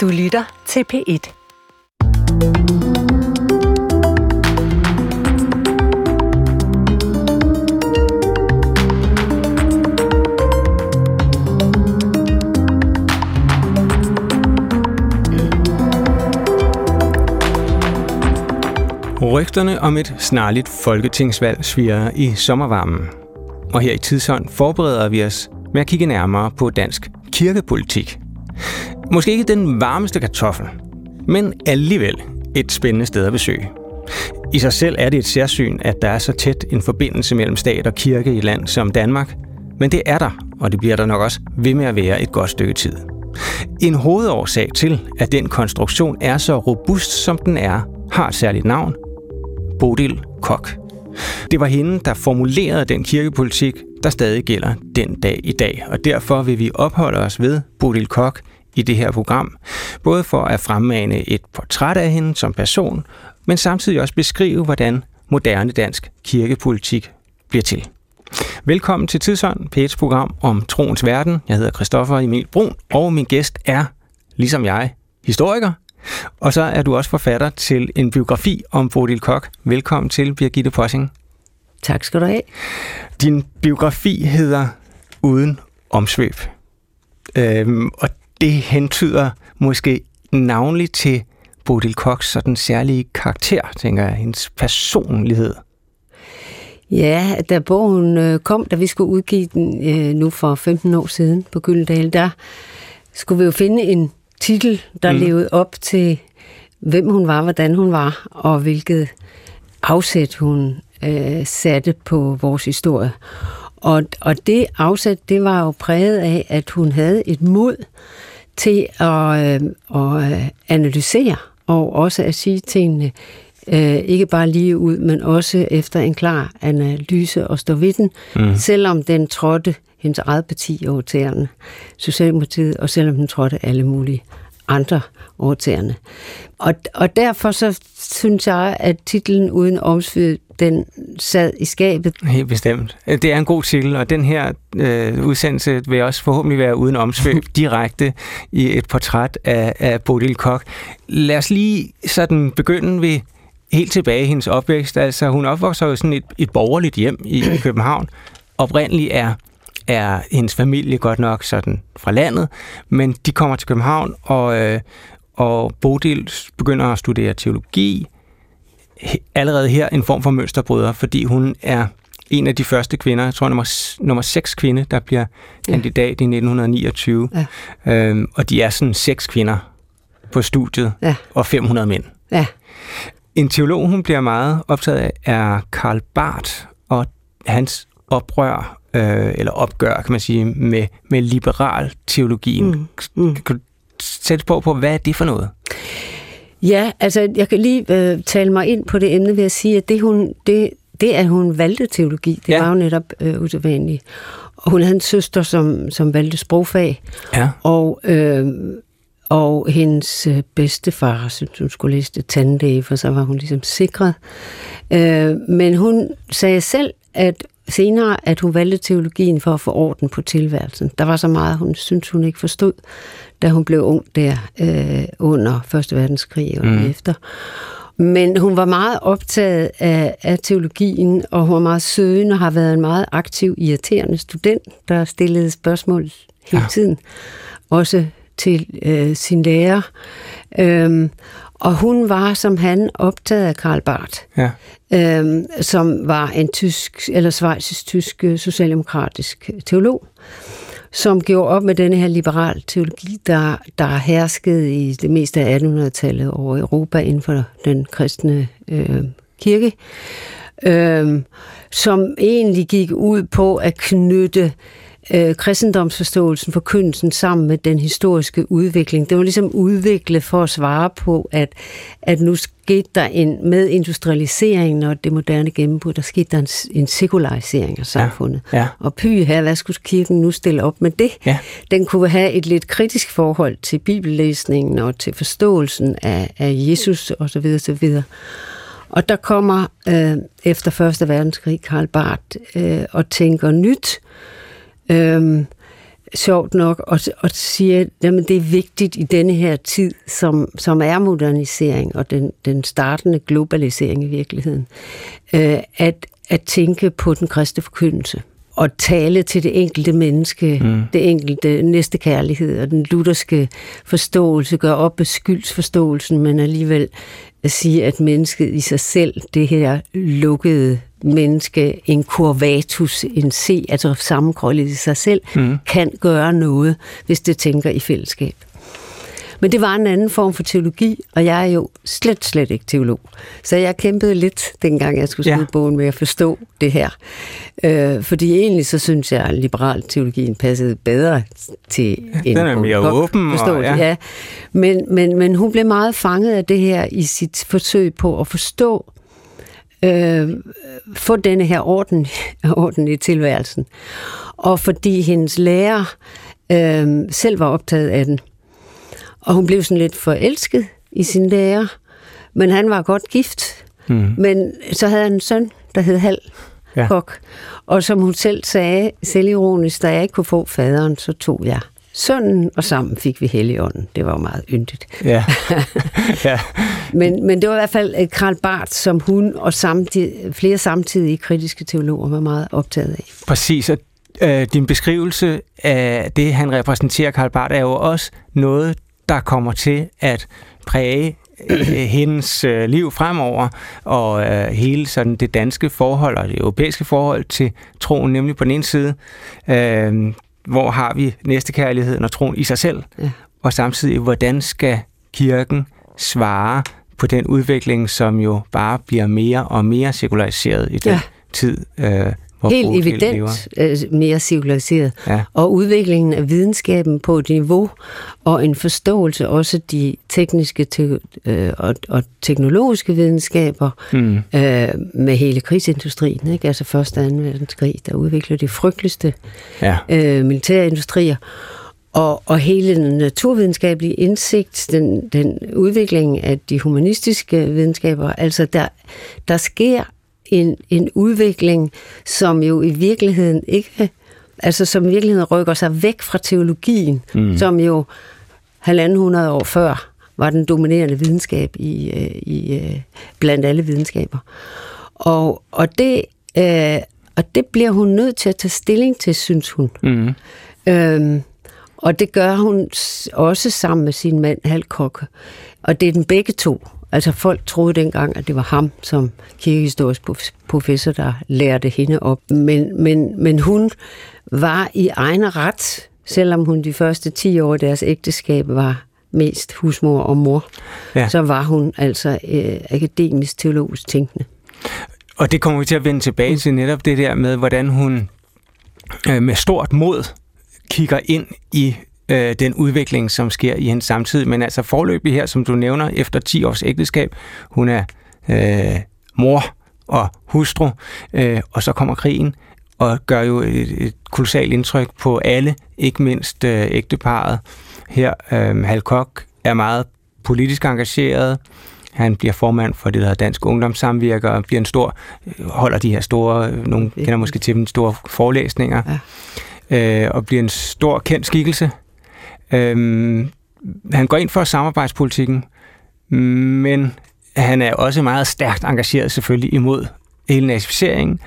Du lytter til P1. Rygterne om et snarligt folketingsvalg sviger i sommervarmen. Og her i Tidshånd forbereder vi os med at kigge nærmere på dansk kirkepolitik. Måske ikke den varmeste kartoffel, men alligevel et spændende sted at besøge. I sig selv er det et særsyn, at der er så tæt en forbindelse mellem stat og kirke i et land som Danmark, men det er der, og det bliver der nok også ved med at være et godt stykke tid. En hovedårsag til, at den konstruktion er så robust, som den er, har et særligt navn. Bodil Kok. Det var hende, der formulerede den kirkepolitik, der stadig gælder den dag i dag, og derfor vil vi opholde os ved Bodil Kok i det her program, både for at fremmane et portræt af hende som person, men samtidig også beskrive, hvordan moderne dansk kirkepolitik bliver til. Velkommen til Tidsånd, p program om troens verden. Jeg hedder Christoffer Emil Brun, og min gæst er, ligesom jeg, historiker. Og så er du også forfatter til en biografi om Bodil Kok. Velkommen til, Birgitte Possing. Tak skal du have. Din biografi hedder Uden omsvøb. Øhm, og det hentyder måske navnligt til Bodil Koks sådan særlige karakter, tænker jeg, hendes personlighed. Ja, da bogen øh, kom, da vi skulle udgive den øh, nu for 15 år siden på Gyldendal, der skulle vi jo finde en titel, der mm. levede op til, hvem hun var, hvordan hun var, og hvilket afsæt hun øh, satte på vores historie. Og, og det afsæt, det var jo præget af, at hun havde et mod til at, øh, at øh, analysere, og også at sige tingene øh, ikke bare lige ud, men også efter en klar analyse og stå ved den, mm. selvom den trådte hendes eget parti over tæerne, Socialdemokratiet, og selvom den trådte alle mulige andre overtagerne. Og, og derfor så synes jeg, at titlen Uden omsvød, den sad i skabet. Helt bestemt. Det er en god titel, og den her øh, udsendelse vil også forhåbentlig være uden omsvøb direkte i et portræt af, af Bodil Kok. Lad os lige sådan begynde ved helt tilbage i hendes opvækst. Altså, hun opvokser jo sådan et, et borgerligt hjem i København. Oprindeligt er er hendes familie godt nok sådan fra landet, men de kommer til København, og, øh, og Bodil begynder at studere teologi. Allerede her en form for mønsterbryder, fordi hun er en af de første kvinder, jeg tror nummer, nummer seks kvinde, der bliver kandidat ja. i 1929. Ja. Øhm, og de er sådan seks kvinder på studiet, ja. og 500 mænd. Ja. En teolog, hun bliver meget optaget af, er Karl Barth, og hans oprør øh, eller opgør, kan man sige, med, med liberal teologien. Mm. Mm. Kan du sætte på, på, hvad er det for noget? Ja, altså jeg kan lige øh, tale mig ind på det emne ved at sige, at det, hun, det, det at hun valgte teologi, det ja. var jo netop øh, usædvanligt. Og hun havde en søster, som, som valgte sprogfag. Ja. Og, øh, og hendes øh, bedstefar synes, hun skulle læse det tandlæge, for så var hun ligesom sikret. Øh, men hun sagde selv, at senere, at hun valgte teologien for at få orden på tilværelsen. Der var så meget, hun synes hun ikke forstod, da hun blev ung der øh, under Første Verdenskrig og mm. efter. Men hun var meget optaget af, af teologien, og hun var meget søgende og har været en meget aktiv, irriterende student, der stillede spørgsmål hele ja. tiden. Også til øh, sin lærer. Øhm, og hun var, som han, optaget af Karl Barth, ja. øhm, som var en tysk, eller svejsisk-tysk øh, socialdemokratisk teolog, som gjorde op med denne her liberal teologi, der, der herskede i det meste af 1800-tallet over Europa inden for den kristne øh, kirke, øh, som egentlig gik ud på at knytte øh, kristendomsforståelsen, forkyndelsen sammen med den historiske udvikling. Det var ligesom udviklet for at svare på, at, at nu skete der en, med industrialiseringen og det moderne gennembrud, der skete der en, en sekularisering af samfundet. Ja, ja. Og py her, hvad skulle kirken nu stille op med det? Ja. Den kunne have et lidt kritisk forhold til bibellæsningen og til forståelsen af, af Jesus osv. osv. Og der kommer øh, efter Første Verdenskrig Karl Barth øh, og tænker nyt, Øhm, sjovt nok og, og siger, at det er vigtigt i denne her tid, som, som er modernisering og den, den startende globalisering i virkeligheden, øh, at, at tænke på den kristne forkyndelse og tale til det enkelte menneske, mm. det enkelte næste kærlighed og den lutherske forståelse, gøre op med skyldsforståelsen, men alligevel at sige, at mennesket i sig selv, det her lukkede menneske, en kurvatus, en C, altså sammenkrøllet i sig selv, mm. kan gøre noget, hvis det tænker i fællesskab. Men det var en anden form for teologi, og jeg er jo slet, slet ikke teolog. Så jeg kæmpede lidt, dengang jeg skulle skrive ja. bogen med at forstå det her. Øh, fordi egentlig så synes jeg, at liberal teologien passede bedre til en Den er mere åben. Og, ja. ja. Men, men, men hun blev meget fanget af det her i sit forsøg på at forstå øh, få denne her orden, orden i tilværelsen. Og fordi hendes lærer øh, selv var optaget af den. Og hun blev sådan lidt forelsket i sin lærer, men han var godt gift. Mm. Men så havde han en søn, der hed Hal ja. Kok. Og som hun selv sagde, selvironisk, da jeg ikke kunne få faderen, så tog jeg sønnen, og sammen fik vi Helligånden. Det var jo meget yndigt. Ja. ja. men, men det var i hvert fald Karl Barth, som hun og samtid, flere samtidige kritiske teologer var meget optaget af. Præcis, og øh, din beskrivelse af det, han repræsenterer, Karl Barth, er jo også noget, der kommer til at præge øh, hendes øh, liv fremover, og øh, hele sådan det danske forhold og det europæiske forhold til troen, nemlig på den ene side, øh, hvor har vi næstekærligheden og troen i sig selv, ja. og samtidig, hvordan skal kirken svare på den udvikling, som jo bare bliver mere og mere sekulariseret i den ja. tid, øh, Helt evident øh, mere civiliseret. Ja. Og udviklingen af videnskaben på et niveau og en forståelse også de tekniske te- øh, og, og teknologiske videnskaber mm. øh, med hele krigsindustrien. Ikke? Altså første og anden verdenskrig, der udvikler de frygteligste ja. øh, militærindustrier. Og, og hele den naturvidenskabelige indsigt, den, den udvikling af de humanistiske videnskaber, altså der, der sker en, en udvikling, som jo i virkeligheden ikke, altså som i virkeligheden rykker sig væk fra teologien, mm. som jo halvanden hundrede år før var den dominerende videnskab i, øh, i øh, blandt alle videnskaber. Og, og, det, øh, og det bliver hun nødt til at tage stilling til, synes hun. Mm. Øhm, og det gør hun også sammen med sin mand Halkok. Og det er den begge to. Altså folk troede dengang, at det var ham som kirkehistorisk professor, der lærte hende op. Men, men, men hun var i egen ret, selvom hun de første 10 år af deres ægteskab var mest husmor og mor, ja. så var hun altså øh, akademisk teologisk tænkende. Og det kommer vi til at vende tilbage til netop det der med, hvordan hun øh, med stort mod kigger ind i øh, den udvikling, som sker i hendes samtid. Men altså forløbig her, som du nævner, efter 10 års ægteskab, hun er øh, mor og hustru, øh, og så kommer krigen, og gør jo et, et kolossalt indtryk på alle, ikke mindst øh, ægteparet. Her, øh, Hal Kok er meget politisk engageret, han bliver formand for det, der hedder Dansk Ungdomssamvirker, og bliver en stor, holder de her store, nogen kender måske til dem, store forelæsninger, ja. øh, og bliver en stor kendt skikkelse Øhm, han går ind for samarbejdspolitikken, men han er også meget stærkt engageret selvfølgelig imod hele nazificeringen,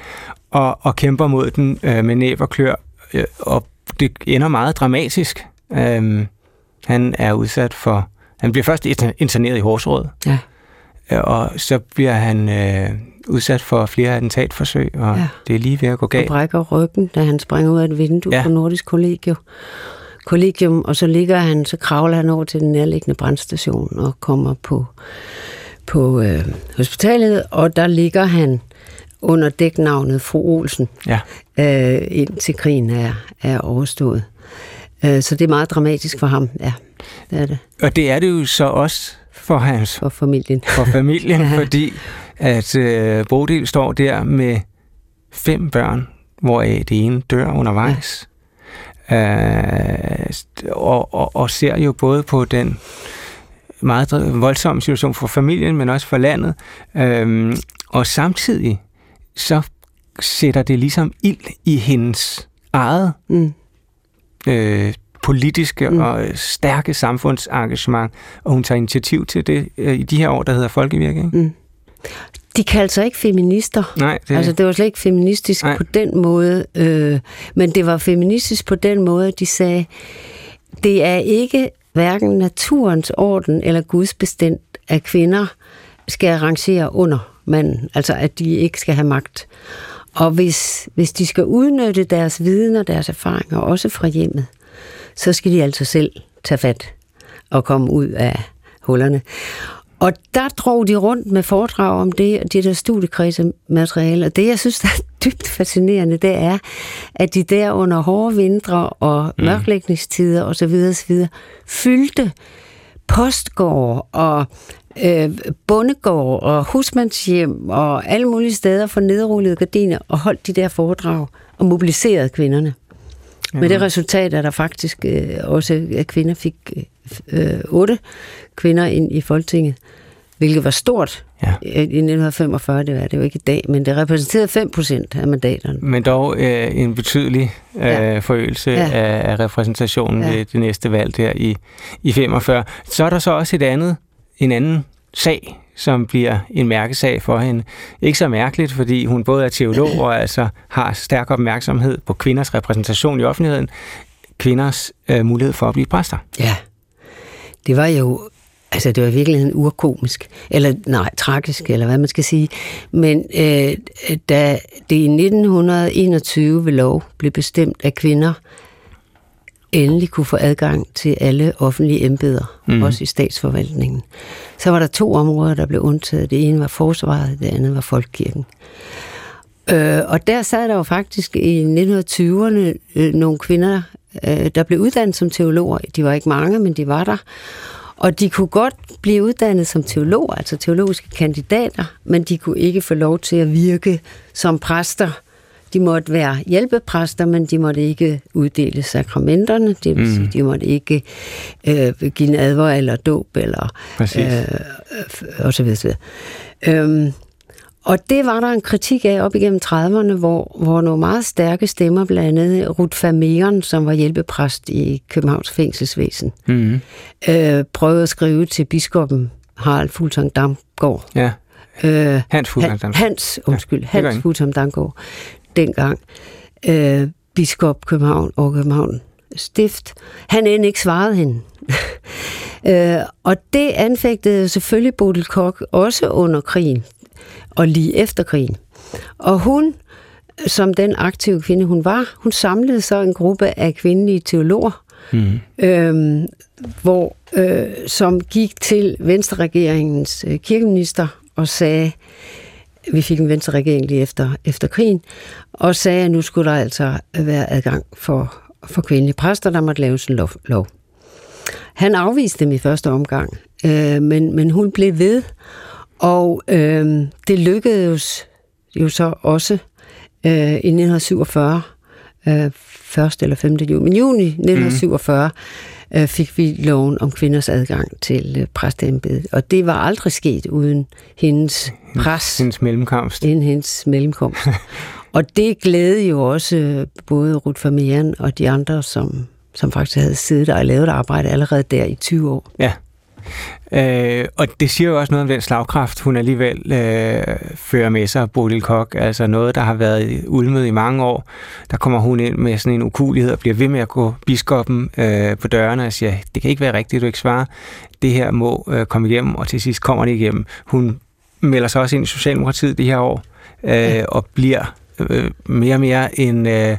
og, og kæmper mod den øh, med næb og klør, øh, og det ender meget dramatisk. Øhm, han er udsat for... Han bliver først interneret i Horsråd, ja. Øh, og så bliver han øh, udsat for flere attentatforsøg, og ja. det er lige ved at gå galt. Og brækker ryggen, da han springer ud af et vindue ja. på Nordisk Kollegium kollegium, og så ligger han, så kravler han over til den nærliggende brandstation og kommer på, på øh, hospitalet, og der ligger han under dæknavnet Fru Olsen, ja. øh, indtil krigen er, er overstået. Øh, så det er meget dramatisk for ham, ja. Det er det. Og det er det jo så også for hans... For familien. For familien, ja. fordi at øh, Bodil står der med fem børn, hvoraf det ene dør undervejs. Øh, og, og, og ser jo både på den meget voldsomme situation for familien, men også for landet. Øh, og samtidig så sætter det ligesom ild i hendes eget mm. øh, politiske mm. og stærke samfundsengagement, og hun tager initiativ til det øh, i de her år, der hedder Folkevirke. Ikke? Mm. De kaldte sig ikke feminister. Nej, det... Altså, det var slet ikke feministisk Nej. på den måde. Øh, men det var feministisk på den måde, at de sagde, det er ikke hverken naturens orden eller Guds bestemt, at kvinder skal arrangere under manden. Altså, at de ikke skal have magt. Og hvis, hvis de skal udnytte deres viden og deres erfaringer, også fra hjemmet, så skal de altså selv tage fat og komme ud af hullerne. Og der drog de rundt med foredrag om det, det der studiekredsemateriale. Og det, jeg synes, der er dybt fascinerende, det er, at de der under hårde vintre og mm. mørklægningstider osv. osv. fyldte postgård og øh, bondegård og husmandshjem og alle mulige steder for nedrullede gardiner og holdt de der foredrag og mobiliserede kvinderne. Ja. Med det resultat, at der faktisk øh, også at kvinder fik øh, otte kvinder ind i Folketinget, hvilket var stort ja. i 1945, det var det jo ikke i dag, men det repræsenterede 5 procent af mandaterne. Men dog øh, en betydelig øh, ja. forøgelse ja. Af, af repræsentationen ja. ved det næste valg der i, i 45. Så er der så også et andet, en anden sag, som bliver en mærkesag for hende. Ikke så mærkeligt, fordi hun både er teolog og altså har stærk opmærksomhed på kvinders repræsentation i offentligheden, kvinders øh, mulighed for at blive præster. Ja, det var jo Altså, det var i virkeligheden urkomisk, eller nej, tragisk, eller hvad man skal sige. Men øh, da det i 1921 ved lov blev bestemt, at kvinder endelig kunne få adgang til alle offentlige embeder, mm. også i statsforvaltningen, så var der to områder, der blev undtaget. Det ene var forsvaret, det andet var folkekirken. Øh, og der sad der jo faktisk i 1920'erne øh, nogle kvinder, øh, der blev uddannet som teologer. De var ikke mange, men de var der. Og de kunne godt blive uddannet som teologer, altså teologiske kandidater, men de kunne ikke få lov til at virke som præster. De måtte være hjælpepræster, men de måtte ikke uddele sakramenterne, det vil mm. sige, de måtte ikke øh, give en advar eller dåb, eller øh, og så videre. Øhm, og det var der en kritik af op igennem 30'erne, hvor, hvor nogle meget stærke stemmer, blandt andet Ruth Vermeeren, som var hjælpepræst i Københavns fængselsvæsen, mm. øh, prøvede at skrive til biskoppen Harald Fuglsang Damgaard. Ja. Øh, Hans Fuglsang Damgaard. Hans, undskyld, ja, Hans Fuglsang Damgaard, dengang øh, biskop København og København Stift. Han end ikke svarede hende. øh, og det anfægtede selvfølgelig Bodil Kok også under krigen og lige efter krigen. Og hun, som den aktive kvinde hun var, hun samlede så en gruppe af kvindelige teologer, mm. øhm, hvor, øh, som gik til Venstre-regeringens øh, kirkeminister og sagde, vi fik en Venstre-regering lige efter, efter krigen, og sagde, at nu skulle der altså være adgang for, for kvindelige præster, der måtte laves en lov. lov. Han afviste dem i første omgang, øh, men, men hun blev ved, og øh, det lykkedes jo så også øh, i 1947, øh, 1. eller 5. juni, men juni 1947, mm. øh, fik vi loven om kvinders adgang til øh, præsteembedet. Og det var aldrig sket uden hendes pres. Hendes mellemkomst. Inden hendes mellemkomst. og det glædede jo også både Ruth Vermeeren og de andre, som, som faktisk havde siddet og lavet arbejde allerede der i 20 år. Ja. Øh, og det siger jo også noget om den slagkraft, hun alligevel øh, fører med sig, Bodil Kok. Altså noget, der har været ulmet i mange år. Der kommer hun ind med sådan en ukulighed og bliver ved med at gå biskoppen øh, på dørene og siger, det kan ikke være rigtigt, du ikke svarer. Det her må øh, komme igennem, og til sidst kommer det igennem. Hun melder sig også ind i Socialdemokratiet de her år, øh, ja. og bliver øh, mere og mere en øh,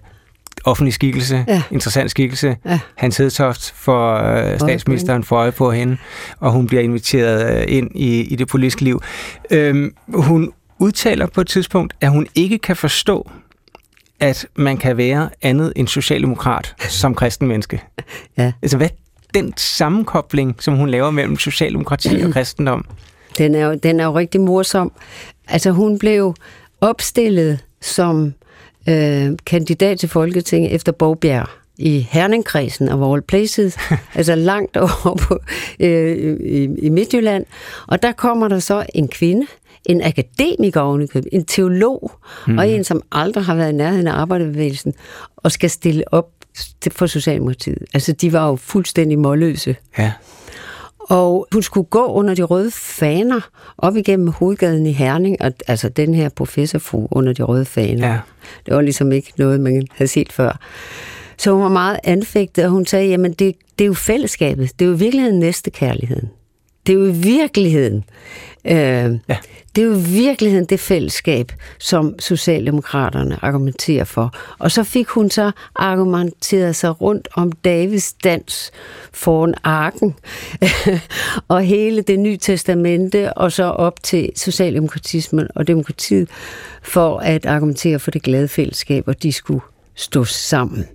offentlig skikkelse, ja. interessant skikkelse. Ja. Hans Hedtoft for øh, statsministeren får øje på hende, og hun bliver inviteret øh, ind i, i det politiske liv. Øhm, hun udtaler på et tidspunkt, at hun ikke kan forstå, at man kan være andet end socialdemokrat som kristen menneske. Ja. Altså, hvad den sammenkobling, som hun laver mellem socialdemokrati og kristendom? Den er jo, den er jo rigtig morsom. Altså, hun blev opstillet som øh, kandidat til Folketinget efter Bogbjerg i Herningkredsen af All Places, altså langt over på, øh, i, i Midtjylland. Og der kommer der så en kvinde, en akademiker ovenikøbet, en teolog, mm. og en, som aldrig har været i nærheden af arbejderbevægelsen, og skal stille op for Socialdemokratiet. Altså, de var jo fuldstændig målløse. Ja. Og hun skulle gå under de røde faner op igennem hovedgaden i Herning, og, altså den her professorfru under de røde faner. Ja. Det var ligesom ikke noget, man havde set før. Så hun var meget anfægtet, og hun sagde, jamen det, det er jo fællesskabet, det er jo i virkeligheden næstekærligheden. Det er jo i virkeligheden, øh, ja. det er jo i virkeligheden det fællesskab, som Socialdemokraterne argumenterer for. Og så fik hun så argumenteret sig rundt om Davids dans foran arken, og hele det nye testamente, og så op til Socialdemokratismen og demokratiet, for at argumentere for det glade fællesskab, og de skulle stå sammen.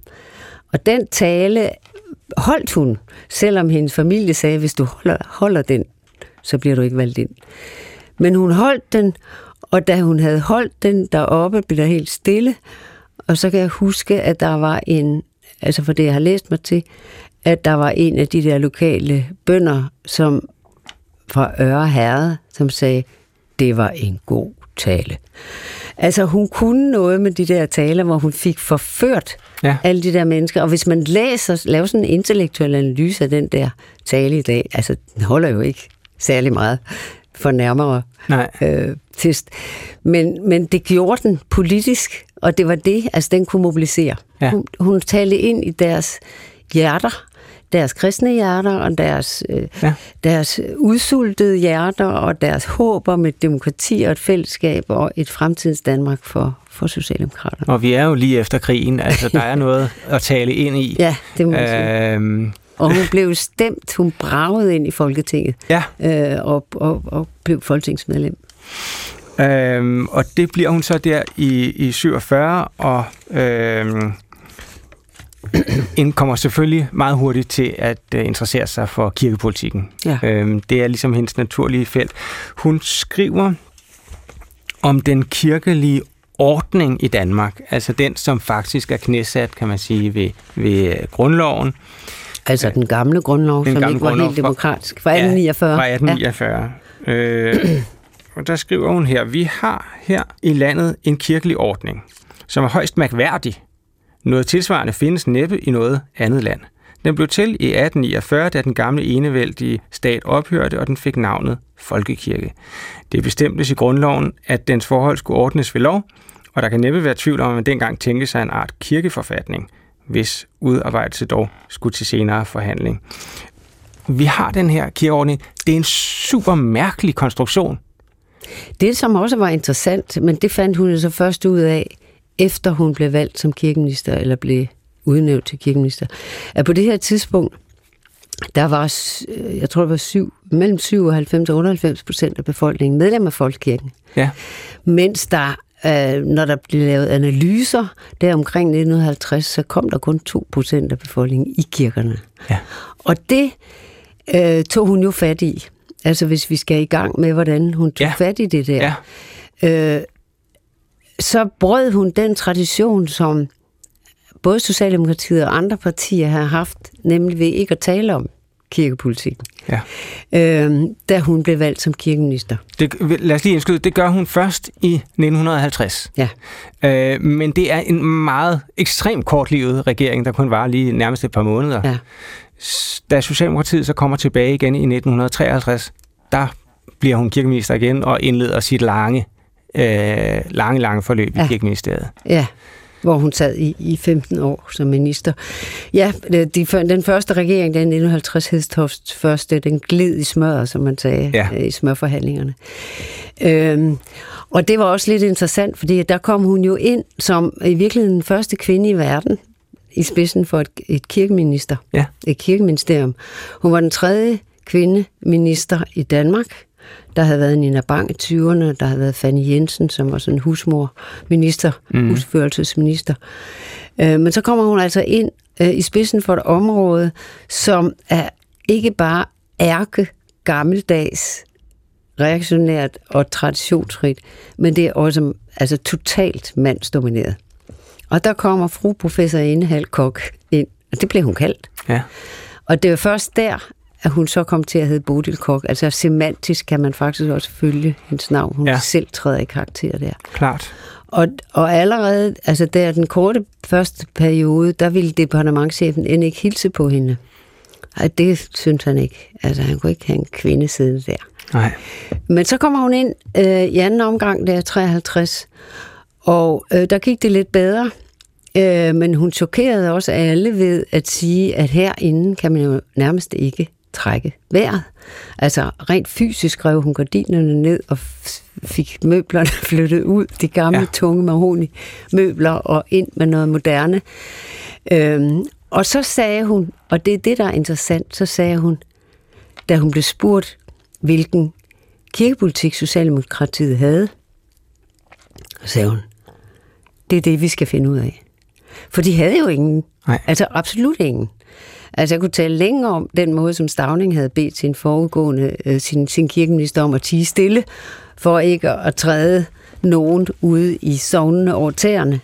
Og den tale holdt hun, selvom hendes familie sagde, hvis du holder, holder den, så bliver du ikke valgt ind. Men hun holdt den, og da hun havde holdt den deroppe, blev der helt stille. Og så kan jeg huske, at der var en, altså for det jeg har læst mig til, at der var en af de der lokale bønder, som fra Øre Herred, som sagde, det var en god tale. Altså hun kunne noget med de der taler, hvor hun fik forført ja. alle de der mennesker. Og hvis man læser, laver sådan en intellektuel analyse af den der tale i dag, altså den holder jo ikke særlig meget for nærmere Nej. Øh, test. Men, men det gjorde den politisk, og det var det, altså den kunne mobilisere. Ja. Hun, hun talte ind i deres hjerter, deres kristne hjerter og deres, øh, ja. deres udsultede hjerter og deres håb om et demokrati og et fællesskab og et fremtidens Danmark for, for Socialdemokraterne. Og vi er jo lige efter krigen, altså der er noget at tale ind i. Ja, det må man øhm. Og hun blev stemt, hun bragede ind i Folketinget ja. øh, og, og, og blev folketingsmedlem. Øhm, og det bliver hun så der i, i 47, og øhm, kommer selvfølgelig meget hurtigt til at uh, interessere sig for kirkepolitikken. Ja. Øhm, det er ligesom hendes naturlige felt. Hun skriver om den kirkelige ordning i Danmark, altså den, som faktisk er knæsat, kan man sige, ved, ved grundloven. Altså den gamle grundlov, den som gamle ikke var helt demokratisk, fra 1849. Ja, fra 1849. Ja. Øh, og der skriver hun her, vi har her i landet en kirkelig ordning, som er højst mærkværdig, noget tilsvarende findes næppe i noget andet land. Den blev til i 1849, da den gamle enevældige stat ophørte, og den fik navnet Folkekirke. Det bestemtes i grundloven, at dens forhold skulle ordnes ved lov, og der kan næppe være tvivl om, at man dengang tænkte sig en art kirkeforfatning, hvis udarbejdelse dog skulle til senere forhandling. Vi har den her kirkeordning. Det er en super mærkelig konstruktion. Det, som også var interessant, men det fandt hun så først ud af, efter hun blev valgt som kirkeminister, eller blev udnævnt til kirkeminister, at på det her tidspunkt, der var, jeg tror det var syv, mellem 97 og 98 procent af befolkningen medlem af Folkekirken. Ja. Mens der, øh, når der blev lavet analyser der omkring 1950, så kom der kun 2 procent af befolkningen i kirkerne. Ja. Og det øh, tog hun jo fat i. Altså hvis vi skal i gang med, hvordan hun tog ja. fat i det der. Ja. Øh, så brød hun den tradition, som både Socialdemokratiet og andre partier har haft, nemlig ved ikke at tale om kirkepolitikken, ja. øh, da hun blev valgt som kirkeminister. Det, lad os lige indskyde, det gør hun først i 1950. Ja. Øh, men det er en meget ekstremt kortlivet regering, der kun var lige nærmest et par måneder. Ja. Da Socialdemokratiet så kommer tilbage igen i 1953, der bliver hun kirkeminister igen og indleder sit lange øh, lange, lange forløb ja. i Kirkeministeriet. Ja, hvor hun sad i, i 15 år som minister. Ja, de, den første regering, den 1950 Hedstofts første, den gled i smør, som man sagde, ja. Øh, i smørforhandlingerne. Øhm, og det var også lidt interessant, fordi der kom hun jo ind som i virkeligheden den første kvinde i verden, i spidsen for et, et kirkeminister, ja. et kirkeministerium. Hun var den tredje kvindeminister i Danmark, der havde været Nina Bang i 20'erne, der havde været Fanny Jensen, som var sådan husmor, minister, mm. husførelsesminister. Øh, men så kommer hun altså ind øh, i spidsen for et område, som er ikke bare ærke gammeldags, reaktionært og traditionsrigt, men det er også altså, totalt mandsdomineret. Og der kommer fru professor Indehal Kok ind, og det blev hun kaldt. Ja. Og det var først der, at hun så kom til at hedde Bodil Kok. Altså semantisk kan man faktisk også følge hendes navn. Hun ja. selv træder i karakter der. Klart. Og, og allerede, altså der den korte første periode, der ville departementchefen end ikke hilse på hende. Ej, det synes han ikke. Altså, han kunne ikke have en kvinde sidde der. Nej. Men så kommer hun ind øh, i anden omgang, der er 53, og øh, der gik det lidt bedre. Øh, men hun chokerede også alle ved at sige, at herinde kan man jo nærmest ikke trække vejret. Altså rent fysisk rev hun gardinerne ned og fik møblerne flyttet ud, de gamle ja. tunge mahoni møbler og ind med noget moderne. Øhm, og så sagde hun, og det er det, der er interessant, så sagde hun, da hun blev spurgt, hvilken kirkepolitik Socialdemokratiet havde, så sagde hun, det er det, vi skal finde ud af. For de havde jo ingen. Nej. Altså absolut ingen. Altså jeg kunne tale længe om den måde, som Stavning havde bedt sin forudgående, øh, sin, sin kirkeminister om at tige stille, for ikke at træde nogen ude i sovnene over tæerne.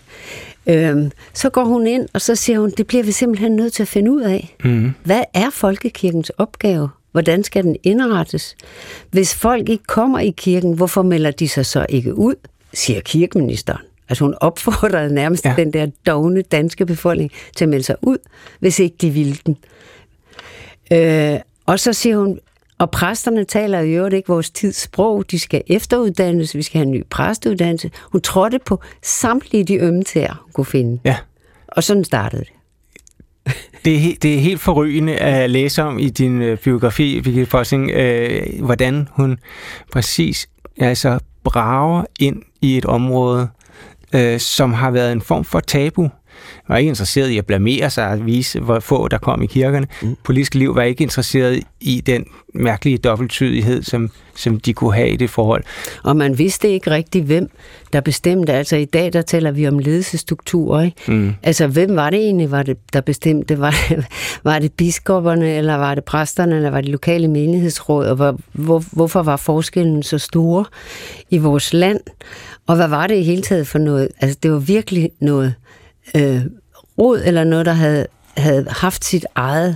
Øhm, så går hun ind, og så siger hun, det bliver vi simpelthen nødt til at finde ud af. Mm. Hvad er folkekirkens opgave? Hvordan skal den indrettes? Hvis folk ikke kommer i kirken, hvorfor melder de sig så ikke ud, siger kirkeministeren. Altså hun opfordrede nærmest ja. den der dogne danske befolkning til at melde sig ud, hvis ikke de ville den. Øh, og så siger hun, og præsterne taler i øvrigt ikke vores tids sprog, de skal efteruddannes, vi skal have en ny præsteuddannelse. Hun trådte på samtlige de ømme tæer, hun kunne finde. Ja. Og sådan startede det. Det er, det er helt forrygende at læse om i din øh, biografi, Vicky Fossing, øh, hvordan hun præcis altså brager ind i et område, øh, som har været en form for tabu. Var ikke interesseret i at blamere sig og vise, hvor få der kom i kirkerne. Mm. Politisk liv var ikke interesseret i den mærkelige dobbelttydighed, som, som de kunne have i det forhold. Og man vidste ikke rigtig, hvem der bestemte. Altså i dag, der taler vi om ledelsesstrukturer. Ikke? Mm. Altså hvem var det egentlig, var det, der bestemte? Var det, var det biskopperne, eller var det præsterne, eller var det lokale menighedsråd? Og hvor, hvor, hvorfor var forskellen så store i vores land? Og hvad var det i hele taget for noget? Altså, det var virkelig noget øh, rod, eller noget, der havde, havde haft sit eget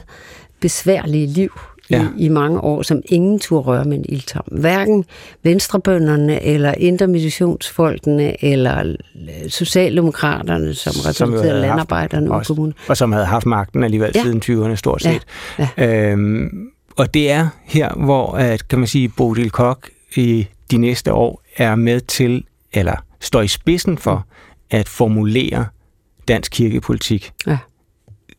besværlige liv ja. i, i mange år, som ingen turde røre med en ildtom. Hverken venstrebønderne, eller intermissionsfolkene, eller øh, socialdemokraterne, som repræsenterede landarbejderne og kommunen. Og som havde haft magten alligevel ja. siden 20'erne stort set. Ja. Ja. Øhm, og det er her, hvor at, kan man sige, Bodil Kok i de næste år er med til eller står i spidsen for at formulere dansk kirkepolitik, ja.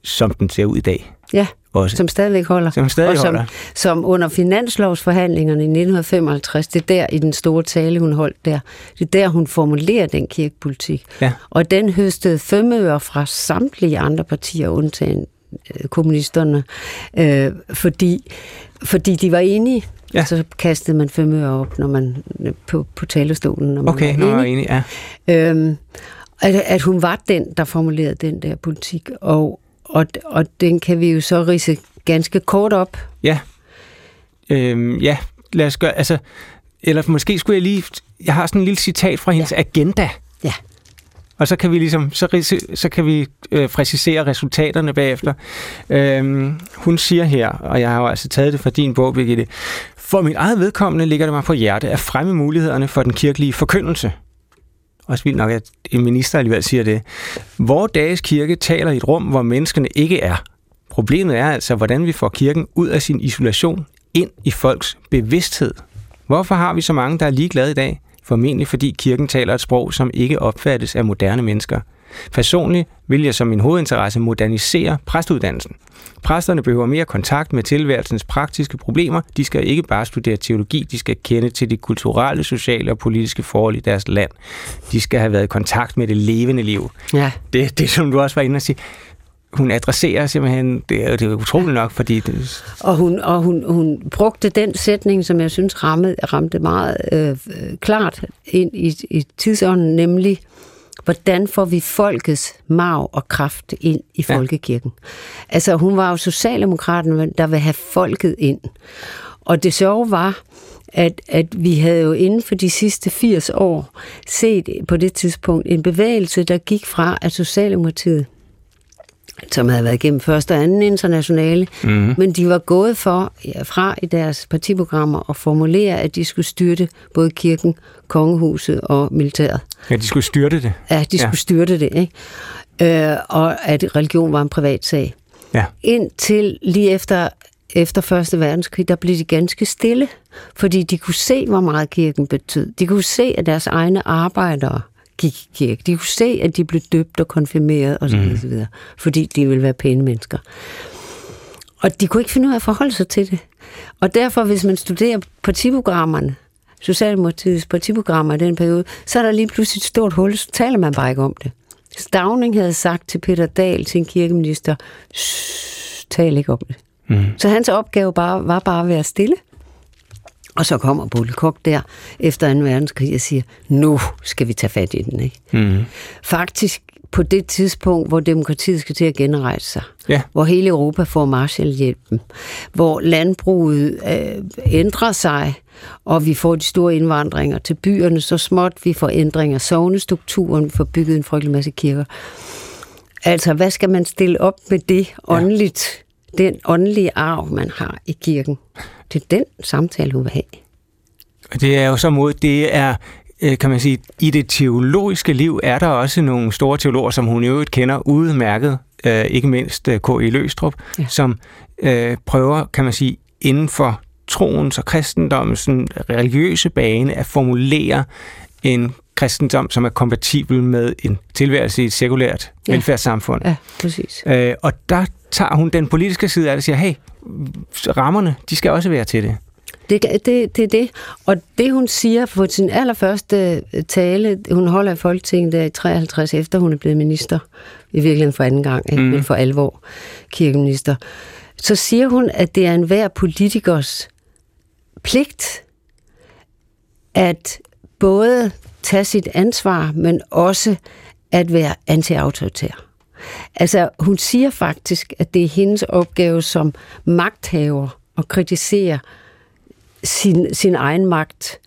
som den ser ud i dag. Ja, også. som stadigvæk holder. Som stadig og som, holder. Som under finanslovsforhandlingerne i 1955, det er der i den store tale, hun holdt der, det er der, hun formulerer den kirkepolitik. Ja. Og den høstede femører fra samtlige andre partier, undtagen øh, kommunisterne, øh, fordi, fordi de var enige Ja. Så kastede man fem øre op, når man på, på talerstolen. Når man okay, var enig. enig, ja. Øhm, at, at hun var den, der formulerede den der politik, og, og, og den kan vi jo så rise ganske kort op. Ja. Øhm, ja, lad os gøre, altså, eller måske skulle jeg lige, jeg har sådan en lille citat fra hendes ja. agenda. Ja. Og så kan vi ligesom, så, så kan vi øh, præcisere resultaterne bagefter. Øhm, hun siger her, og jeg har jo altså taget det fra din bog, Birgitte, for mit eget vedkommende ligger det mig på hjerte at fremme mulighederne for den kirkelige forkyndelse. Også vildt nok, at en minister alligevel siger det. Vor dages kirke taler i et rum, hvor menneskene ikke er. Problemet er altså, hvordan vi får kirken ud af sin isolation ind i folks bevidsthed. Hvorfor har vi så mange, der er ligeglade i dag? Formentlig fordi kirken taler et sprog, som ikke opfattes af moderne mennesker. Personligt vil jeg som min hovedinteresse modernisere præstuddannelsen. Præsterne behøver mere kontakt med tilværelsens praktiske problemer. De skal ikke bare studere teologi, de skal kende til de kulturelle, sociale og politiske forhold i deres land. De skal have været i kontakt med det levende liv. Ja. Det, det som du også var inde og sige hun adresserer simpelthen, det er, det er utroligt nok, fordi... Det... Og, hun, og hun, hun brugte den sætning, som jeg synes ramte, ramte meget øh, klart ind i, i tidsånden, nemlig, hvordan får vi folkets mag og kraft ind i folkekirken? Ja. Altså, hun var jo socialdemokraten, der vil have folket ind. Og det sjove var, at, at vi havde jo inden for de sidste 80 år set på det tidspunkt en bevægelse, der gik fra, at Socialdemokratiet som havde været igennem første og anden internationale, mm. men de var gået for fra i deres partiprogrammer at formulere, at de skulle styrte både kirken, kongehuset og militæret. Ja, de skulle styrte det. Ja, de skulle ja. styrte det, ikke? Øh, og at religion var en privat sag. Ja. Indtil lige efter efter Første Verdenskrig, der blev de ganske stille, fordi de kunne se, hvor meget kirken betød. De kunne se, at deres egne arbejdere gik i kirke. De kunne se, at de blev døbt og konfirmeret osv., mm. osv. fordi de ville være pæne mennesker. Og de kunne ikke finde ud af at forholde sig til det. Og derfor, hvis man studerer partiprogrammerne, Socialdemokratiets partiprogrammer i den periode, så er der lige pludselig et stort hul, så taler man bare ikke om det. Stavning havde sagt til Peter Dahl, sin kirkeminister, tal ikke om det. Mm. Så hans opgave bare, var bare at være stille. Og så kommer Bolle Kok der efter 2. verdenskrig og siger, nu skal vi tage fat i den. Ikke? Mm. Faktisk på det tidspunkt, hvor demokratiet skal til at genrejse sig, ja. hvor hele Europa får Marshallhjælpen, hvor landbruget øh, ændrer sig, og vi får de store indvandringer til byerne så småt, vi får ændringer af sovnestrukturen, vi får bygget en frygtelig masse kirker. Altså, hvad skal man stille op med det åndeligt? Ja. Den åndelige arv, man har i kirken. Det er den samtale, hun vil have. Det er jo så mod, det er øh, kan man sige, i det teologiske liv er der også nogle store teologer, som hun jo kender udmærket, øh, ikke mindst øh, K.E. Løstrup, ja. som øh, prøver, kan man sige, inden for troens og kristendommens religiøse bane at formulere en kristendom, som er kompatibel med en tilværelse i et sekulært ja. velfærdssamfund. Ja, præcis. Øh, og der tager hun den politiske side af det og siger, hey, rammerne, de skal også være til det. Det, det, det er det. Og det, hun siger på sin allerførste øh, tale, hun holder i Folketinget der i 53, efter hun er blevet minister, i virkeligheden for anden gang, ikke? Mm. men for alvor kirkeminister, så siger hun, at det er en hver politikers pligt at både tage sit ansvar, men også at være anti-autoritær. Altså, hun siger faktisk, at det er hendes opgave som magthaver at kritisere sin, sin egen magt.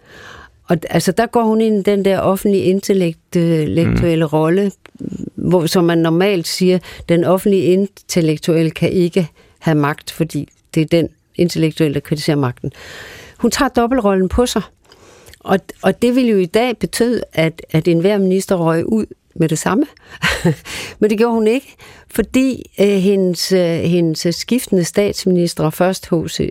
Og altså, der går hun ind i den der offentlige intellektuelle mm. rolle, hvor, som man normalt siger, den offentlige intellektuelle kan ikke have magt, fordi det er den intellektuelle, der kritiserer magten. Hun tager dobbeltrollen på sig. Og, og det vil jo i dag betyde, at, at enhver minister røg ud med det samme. Men det gjorde hun ikke, fordi øh, hendes, øh, hendes skiftende statsminister, først hos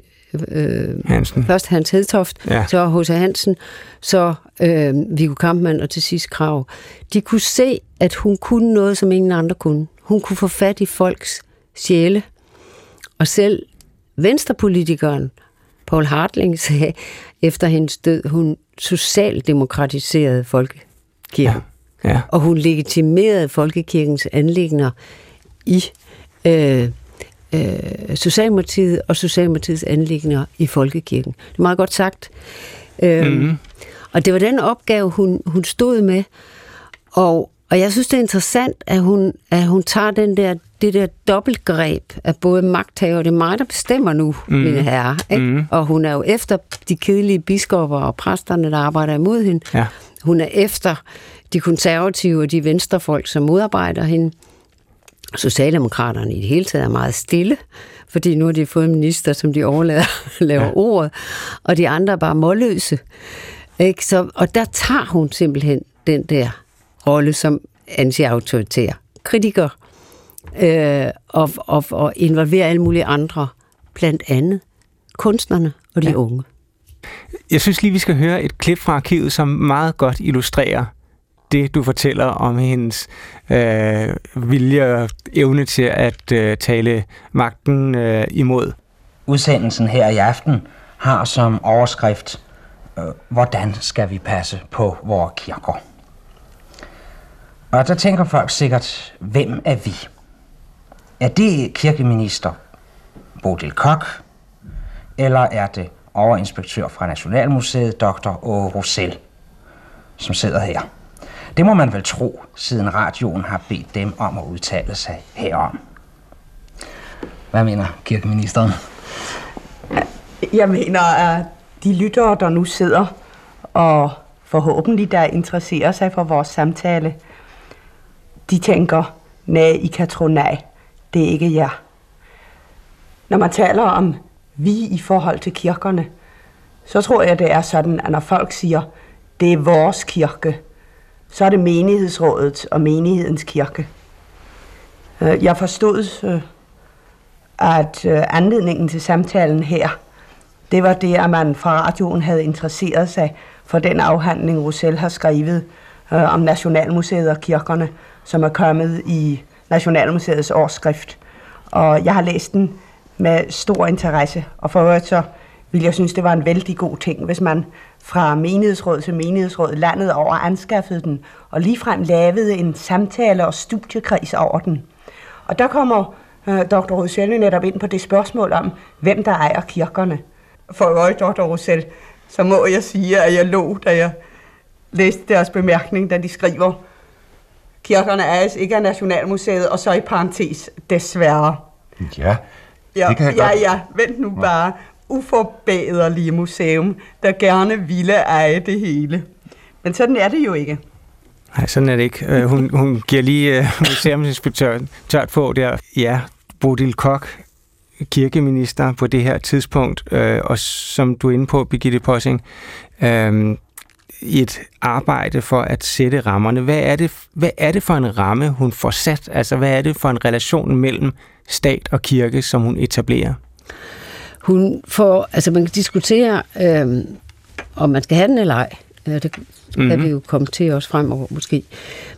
øh, Hansen. først Hans Hedtoft, ja. så H.C. Hansen, så øh, Viggo Kampmann og til sidst Krav. De kunne se, at hun kunne noget, som ingen andre kunne. Hun kunne få fat i folks sjæle. Og selv venstrepolitikeren Paul Hartling sagde efter hendes død, hun socialdemokratiserede folkekirken. Ja. Ja. Og hun legitimerede folkekirkens anlægner i øh, øh, Socialdemokratiet og Socialdemokratiets anlægner i folkekirken. Det er meget godt sagt. Øh, mm-hmm. Og det var den opgave, hun, hun stod med. Og, og jeg synes, det er interessant, at hun, at hun tager den der, det der dobbeltgreb af både magthaver, det er mig, der bestemmer nu, mm. mine herrer. Ikke? Mm. Og hun er jo efter de kedelige biskopper og præsterne, der arbejder imod hende. Ja. Hun er efter de konservative og de venstrefolk, som modarbejder hende. Socialdemokraterne i det hele taget er meget stille, fordi nu har de fået en minister, som de overlader laver ja. ordet, og de andre er bare målløse. Ikke? Så, og der tager hun simpelthen den der rolle som anti-autoritær kritiker, øh, og, og, og involverer alle mulige andre, blandt andet kunstnerne og de ja. unge. Jeg synes lige, vi skal høre et klip fra arkivet, som meget godt illustrerer det, du fortæller om hendes øh, vilje og evne til at øh, tale magten øh, imod. Udsendelsen her i aften har som overskrift, øh, hvordan skal vi passe på vores kirker? Og der tænker folk sikkert, hvem er vi? Er det kirkeminister Bodil Kok, eller er det overinspektør fra Nationalmuseet, dr. Åge Rosell, som sidder her? Det må man vel tro, siden radioen har bedt dem om at udtale sig herom. Hvad mener kirkeministeren? Jeg mener, at de lyttere, der nu sidder og forhåbentlig der interesserer sig for vores samtale, de tænker, nej, I kan tro nej det er ikke jer. Når man taler om vi i forhold til kirkerne, så tror jeg, det er sådan, at når folk siger, det er vores kirke, så er det menighedsrådet og menighedens kirke. Øh, jeg forstod, øh, at øh, anledningen til samtalen her, det var det, at man fra radioen havde interesseret sig for den afhandling, Rosell har skrevet om Nationalmuseet og kirkerne, som er kommet i Nationalmuseets årsskrift. Og jeg har læst den med stor interesse, og for øvrigt så vil jeg synes, det var en vældig god ting, hvis man fra menighedsråd til menighedsråd landet over anskaffede den, og ligefrem lavede en samtale- og studiekreds over den. Og der kommer øh, Dr. Rosell netop ind på det spørgsmål om, hvem der ejer kirkerne. For øvrigt, Dr. Rosell, så må jeg sige, at jeg lå, da jeg læste deres bemærkning, da de skriver, kirkerne ejes ikke af Nationalmuseet, og så i parentes, desværre. Ja, Ja, det kan jeg ja, godt. ja, vent nu bare. Uforbederlige museum, der gerne ville eje det hele. Men sådan er det jo ikke. Nej, sådan er det ikke. Øh, hun, hun giver lige uh, museumsinspektør tørt på der. Ja, Bodil Kok, kirkeminister på det her tidspunkt, øh, og som du er inde på, Birgitte Possing, øh, et arbejde for at sætte rammerne. Hvad er, det, hvad er det for en ramme, hun får sat? Altså, hvad er det for en relation mellem stat og kirke, som hun etablerer? Hun får, altså man kan diskutere, øh, om man skal have den eller ej. Ja, det kan mm-hmm. vi jo komme til også fremover måske.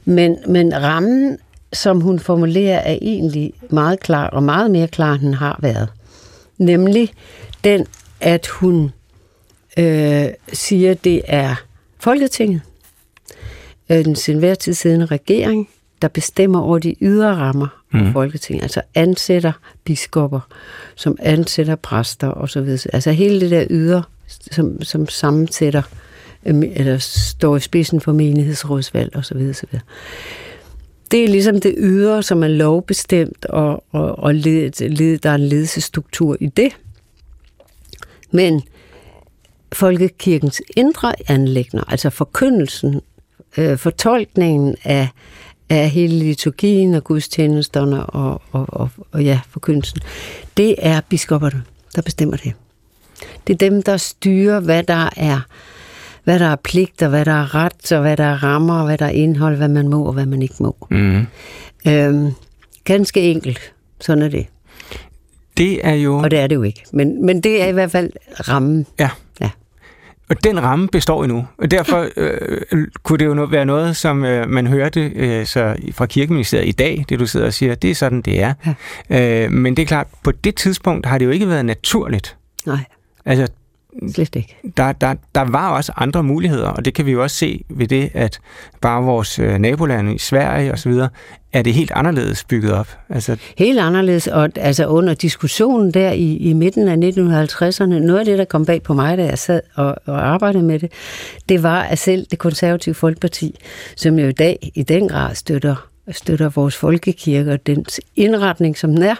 Men, men rammen, som hun formulerer, er egentlig meget klar, og meget mere klar, end den har været. Nemlig den, at hun øh, siger, det er Folketinget, øh, den sin tid siddende regering, der bestemmer over de ydre rammer mm. Folketinget, altså ansætter biskopper, som ansætter præster osv. Altså hele det der ydre, som, som sammensætter, eller står i spidsen for menighedsrådsvalg osv. osv. Det er ligesom det ydre, som er lovbestemt, og, og, og led, led, der er en ledelsesstruktur i det. Men folkekirkens indre anlægner, altså forkyndelsen, øh, fortolkningen af, af hele liturgien og gudstjenesterne og, og, og, og ja, forkyndelsen, det er biskopperne, der bestemmer det. Det er dem, der styrer, hvad der er hvad der er pligt, og hvad der er ret, og hvad der er rammer, og hvad der er indhold, hvad man må, og hvad man ikke må. Mm. Øhm, ganske enkelt. Sådan er det. Det er jo... Og det er det jo ikke. Men, men det er i hvert fald rammen. Ja. ja. Og den ramme består endnu. Og derfor øh, kunne det jo være noget, som øh, man hørte øh, så fra kirkeministeriet i dag, det du sidder og siger, det er sådan, det er. Ja. Øh, men det er klart, på det tidspunkt har det jo ikke været naturligt. Nej. Altså, Slet ikke. Der, der, der var også andre muligheder, og det kan vi jo også se ved det, at bare vores øh, nabolande i Sverige osv., er det helt anderledes bygget op. Altså... Helt anderledes, og altså under diskussionen der i, i midten af 1950'erne, noget af det, der kom bag på mig, da jeg sad og, og arbejdede med det, det var, at selv det konservative folkeparti, som jo i dag i den grad støtter, støtter vores folkekirke og dens indretning, som den er,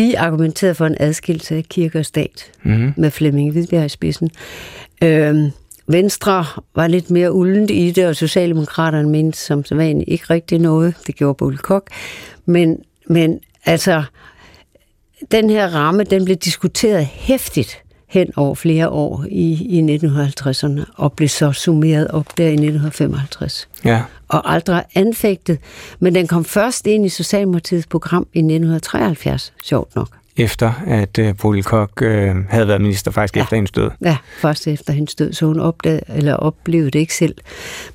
de argumenterede for en adskillelse af kirke og stat mm-hmm. med Flemming Hvidbjerg i spidsen. Øhm, Venstre var lidt mere uldent i det, og Socialdemokraterne mente som sædvanligt ikke rigtig noget. Det gjorde Bull Kok. Men, men altså, den her ramme, den blev diskuteret hæftigt hen over flere år i, i 1950'erne, og blev så summeret op der i 1955. Ja. Og aldrig anfægtet, men den kom først ind i Socialdemokratiets program i 1973, sjovt nok. Efter at uh, Bodil Kok uh, havde været minister faktisk ja. efter hendes død. Ja, først efter hendes død, så hun opdagede, eller oplevede det ikke selv.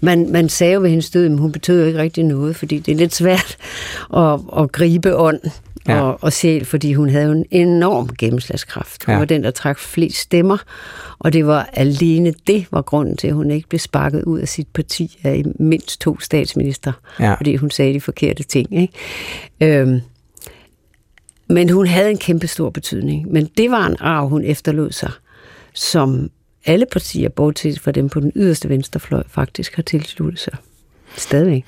Man, man sagde jo ved hendes død, at hun betød jo ikke rigtig noget, fordi det er lidt svært at, at gribe ånd ja. og, og sjæl, fordi hun havde en enorm gennemslagskraft. Hun ja. var den, der trak flest stemmer, og det var alene det var grunden til, at hun ikke blev sparket ud af sit parti af mindst to statsminister, ja. fordi hun sagde de forkerte ting. Ikke? Øhm, men hun havde en kæmpe stor betydning. Men det var en arv, hun efterlod sig, som alle partier, bortset fra dem på den yderste venstrefløj, faktisk har tilsluttet sig. Stadigvæk.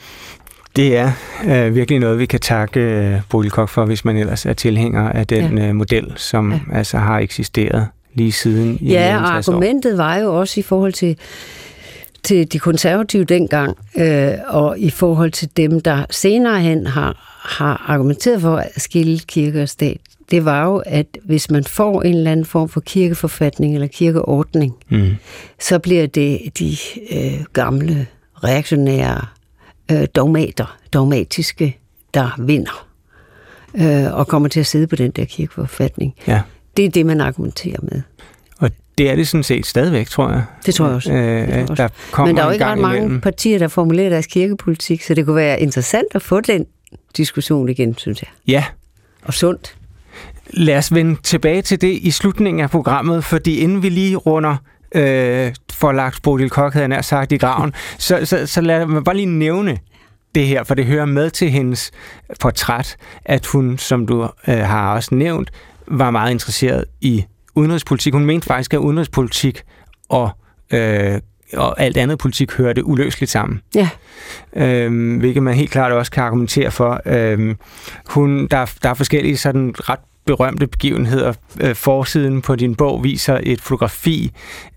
Det er øh, virkelig noget, vi kan takke øh, Bodil Kok for, hvis man ellers er tilhænger af den ja. øh, model, som ja. altså har eksisteret lige siden i Ja, og argumentet år. var jo også i forhold til, til de konservative dengang, øh, og i forhold til dem, der senere hen har, har argumenteret for at skille kirke og stat, det var jo, at hvis man får en eller anden form for kirkeforfatning eller kirkeordning, mm. så bliver det de øh, gamle reaktionære øh, dogmater, dogmatiske, der vinder øh, og kommer til at sidde på den der kirkeforfatning. Ja. Det er det, man argumenterer med. Og det er det sådan set stadigvæk, tror jeg. Det tror jeg også. Øh, også. Der Men der er jo ikke ret mange imellem. partier, der formulerer deres kirkepolitik, så det kunne være interessant at få den diskussion igen, synes jeg. Ja. Og sundt. Lad os vende tilbage til det i slutningen af programmet, fordi inden vi lige runder øh, for lagt Bodil Kok, havde jeg sagt, i graven, så, så, så lad mig bare lige nævne det her, for det hører med til hendes portræt, at hun, som du øh, har også nævnt, var meget interesseret i udenrigspolitik. Hun mente faktisk, at udenrigspolitik og øh, og alt andet politik hørte uløseligt sammen. Ja. Øhm, hvilket man helt klart også kan argumentere for. Øhm, hun, der, der er forskellige sådan ret berømte begivenheder. Øh, forsiden på din bog viser et fotografi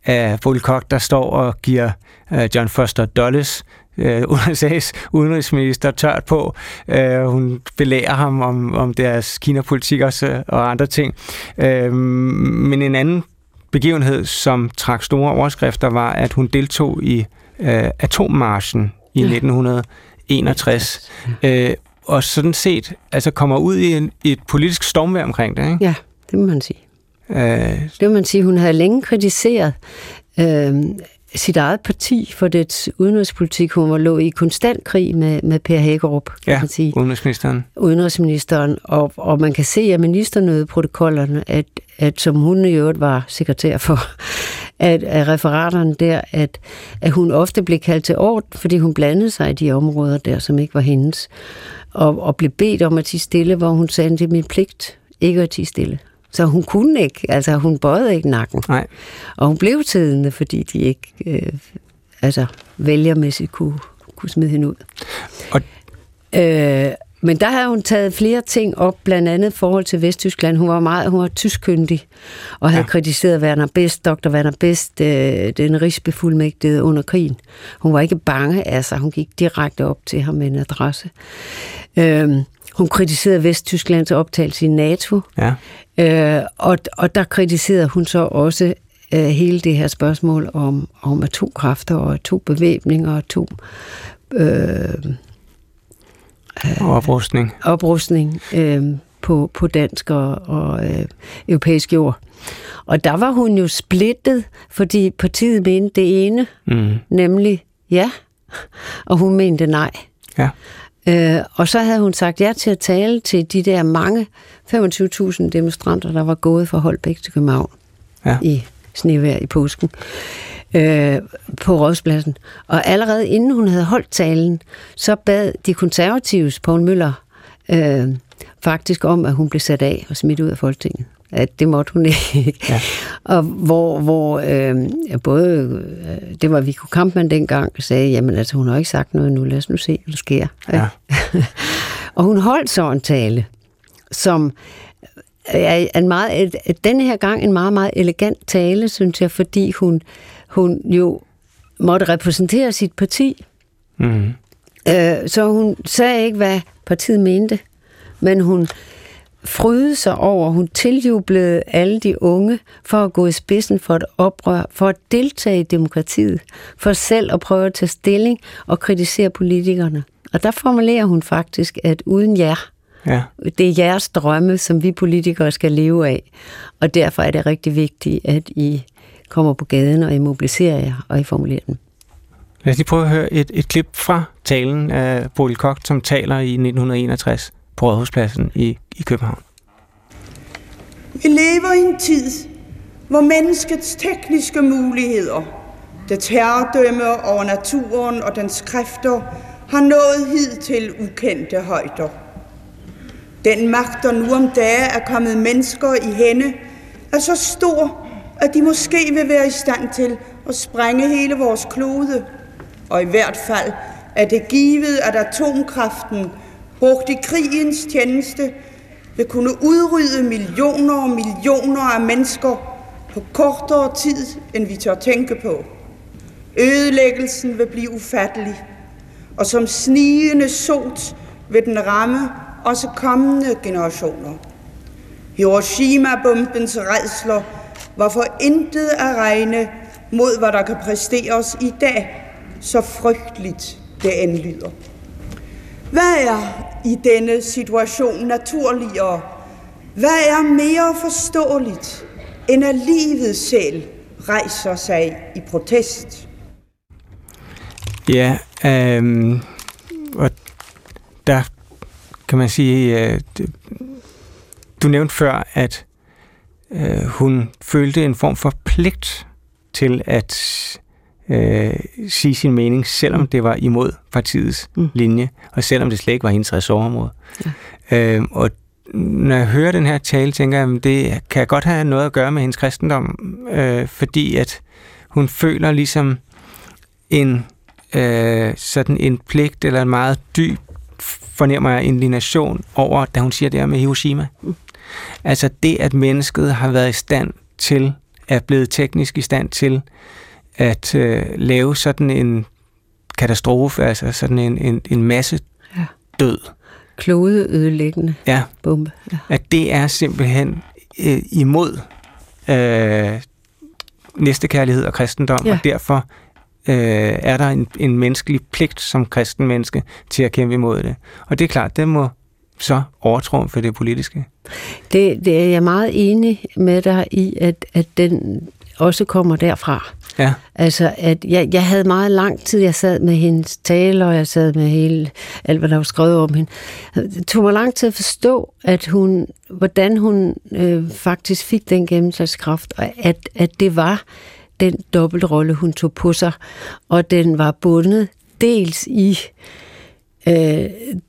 af Koch, der står og giver øh, John Foster Dulles øh, USA's udenrigsminister tørt på. Øh, hun belærer ham om, om deres Kina-politik også, og andre ting. Øh, men en anden begivenhed, som trak store overskrifter, var, at hun deltog i øh, atommarchen i ja. 1961. Øh, og sådan set altså kommer ud i, en, et politisk stormvær omkring det. Ikke? Ja, det må man sige. Øh, det må man sige. Hun havde længe kritiseret øh, sit eget parti for dets udenrigspolitik. Hun var lå i konstant krig med, med Per Hækkerup, kan ja, man sige. udenrigsministeren. Udenrigsministeren, og, og man kan se af ministernødeprotokollerne, at, at som hun i øvrigt var sekretær for, at, at referaterne der, at, at hun ofte blev kaldt til ord, fordi hun blandede sig i de områder der, som ikke var hendes, og, og blev bedt om at tige stille, hvor hun sagde, det er min pligt ikke at tige stille. Så hun kunne ikke, altså hun bøjede ikke nakken. Nej. Og hun blev tidende, fordi de ikke øh, altså, vælgermæssigt kunne, kunne smide hende ud. Og... Øh, men der har hun taget flere ting op, blandt andet forhold til Vesttyskland. Hun var meget, hun var tyskkyndig og havde ja. kritiseret Werner Best, dr. Werner Best, øh, den rigsbefuldmægtede under krigen. Hun var ikke bange af sig, hun gik direkte op til ham med en adresse. Øh, hun kritiserede Vesttysklands optagelse i NATO. Ja. Øh, og, og der kritiserede hun så også øh, hele det her spørgsmål om, om atomkræfter og atombevæbning og atom... Øh, øh, oprustning. Oprustning øh, på, på dansk og, og øh, europæisk jord. Og der var hun jo splittet, fordi partiet mente det ene, mm. nemlig ja, og hun mente nej. Ja. Øh, og så havde hun sagt ja til at tale til de der mange 25.000 demonstranter, der var gået fra Holbæk til København ja. i snevær i påsken øh, på Rådspladsen. Og allerede inden hun havde holdt talen, så bad de konservatives Poul Møller øh, faktisk om, at hun blev sat af og smidt ud af Folketinget at det måtte hun ikke. Ja. og hvor, hvor øh, både, øh, det var Viggo Kampmann dengang, sagde, jamen altså, hun har ikke sagt noget nu, lad os nu se, hvad der sker. Ja. og hun holdt så en tale, som er en meget, den her gang en meget, meget elegant tale, synes jeg, fordi hun, hun jo måtte repræsentere sit parti. Mm. Øh, så hun sagde ikke, hvad partiet mente, men hun fryde sig over, hun tiljublede alle de unge for at gå i spidsen for et oprør, for at deltage i demokratiet, for selv at prøve at tage stilling og kritisere politikerne. Og der formulerer hun faktisk, at uden jer, ja. det er jeres drømme, som vi politikere skal leve af. Og derfor er det rigtig vigtigt, at I kommer på gaden, og I mobiliserer jer, og I formulerer den. Lad os lige prøve at høre et, et klip fra talen af Bodil Koch, som taler i 1961 på Rådhuspladsen i, i København. Vi lever i en tid, hvor menneskets tekniske muligheder, det herredømme over naturen og dens kræfter, har nået hid til ukendte højder. Den magt, der nu om dage er kommet mennesker i hende, er så stor, at de måske vil være i stand til at sprænge hele vores klode. Og i hvert fald er det givet, at atomkraften brugt i krigens tjeneste, vil kunne udrydde millioner og millioner af mennesker på kortere tid, end vi tør tænke på. Ødelæggelsen vil blive ufattelig, og som snigende sot vil den ramme også kommende generationer. Hiroshima-bombens redsler hvorfor intet at regne mod, hvad der kan præsteres i dag, så frygteligt det anlyder. Hvad er i denne situation naturligere? Hvad er mere forståeligt, end at livet selv rejser sig i protest? Ja, øhm, og der kan man sige, øh, du nævnte før, at øh, hun følte en form for pligt til at øh, sige sin mening, selvom det var imod partiets mm. linje, og selvom det slet ikke var hendes ressortområde. Ja. Øh, og når jeg hører den her tale, tænker jeg, at det kan godt have noget at gøre med hendes kristendom, øh, fordi at hun føler ligesom en øh, sådan en pligt eller en meget dyb fornemmer jeg indignation over, da hun siger det her med Hiroshima. Mm. Altså det, at mennesket har været i stand til, er blevet teknisk i stand til at øh, lave sådan en katastrofe, altså sådan en, en, en masse ja. død. Klodeødelæggende ja. bombe. Ja. At det er simpelthen øh, imod øh, næstekærlighed og kristendom, ja. og derfor øh, er der en, en menneskelig pligt som kristen menneske til at kæmpe imod det. Og det er klart, det må så for det politiske. Det, det er jeg meget enig med dig i, at, at den også kommer derfra. Ja. Altså, at jeg, jeg havde meget lang tid, jeg sad med hendes taler, og jeg sad med hele, alt hvad der var skrevet om hende. Det tog mig lang tid at forstå, at hun, hvordan hun øh, faktisk fik den gennemslagskraft, og at, at det var den dobbeltrolle, hun tog på sig, og den var bundet dels i øh,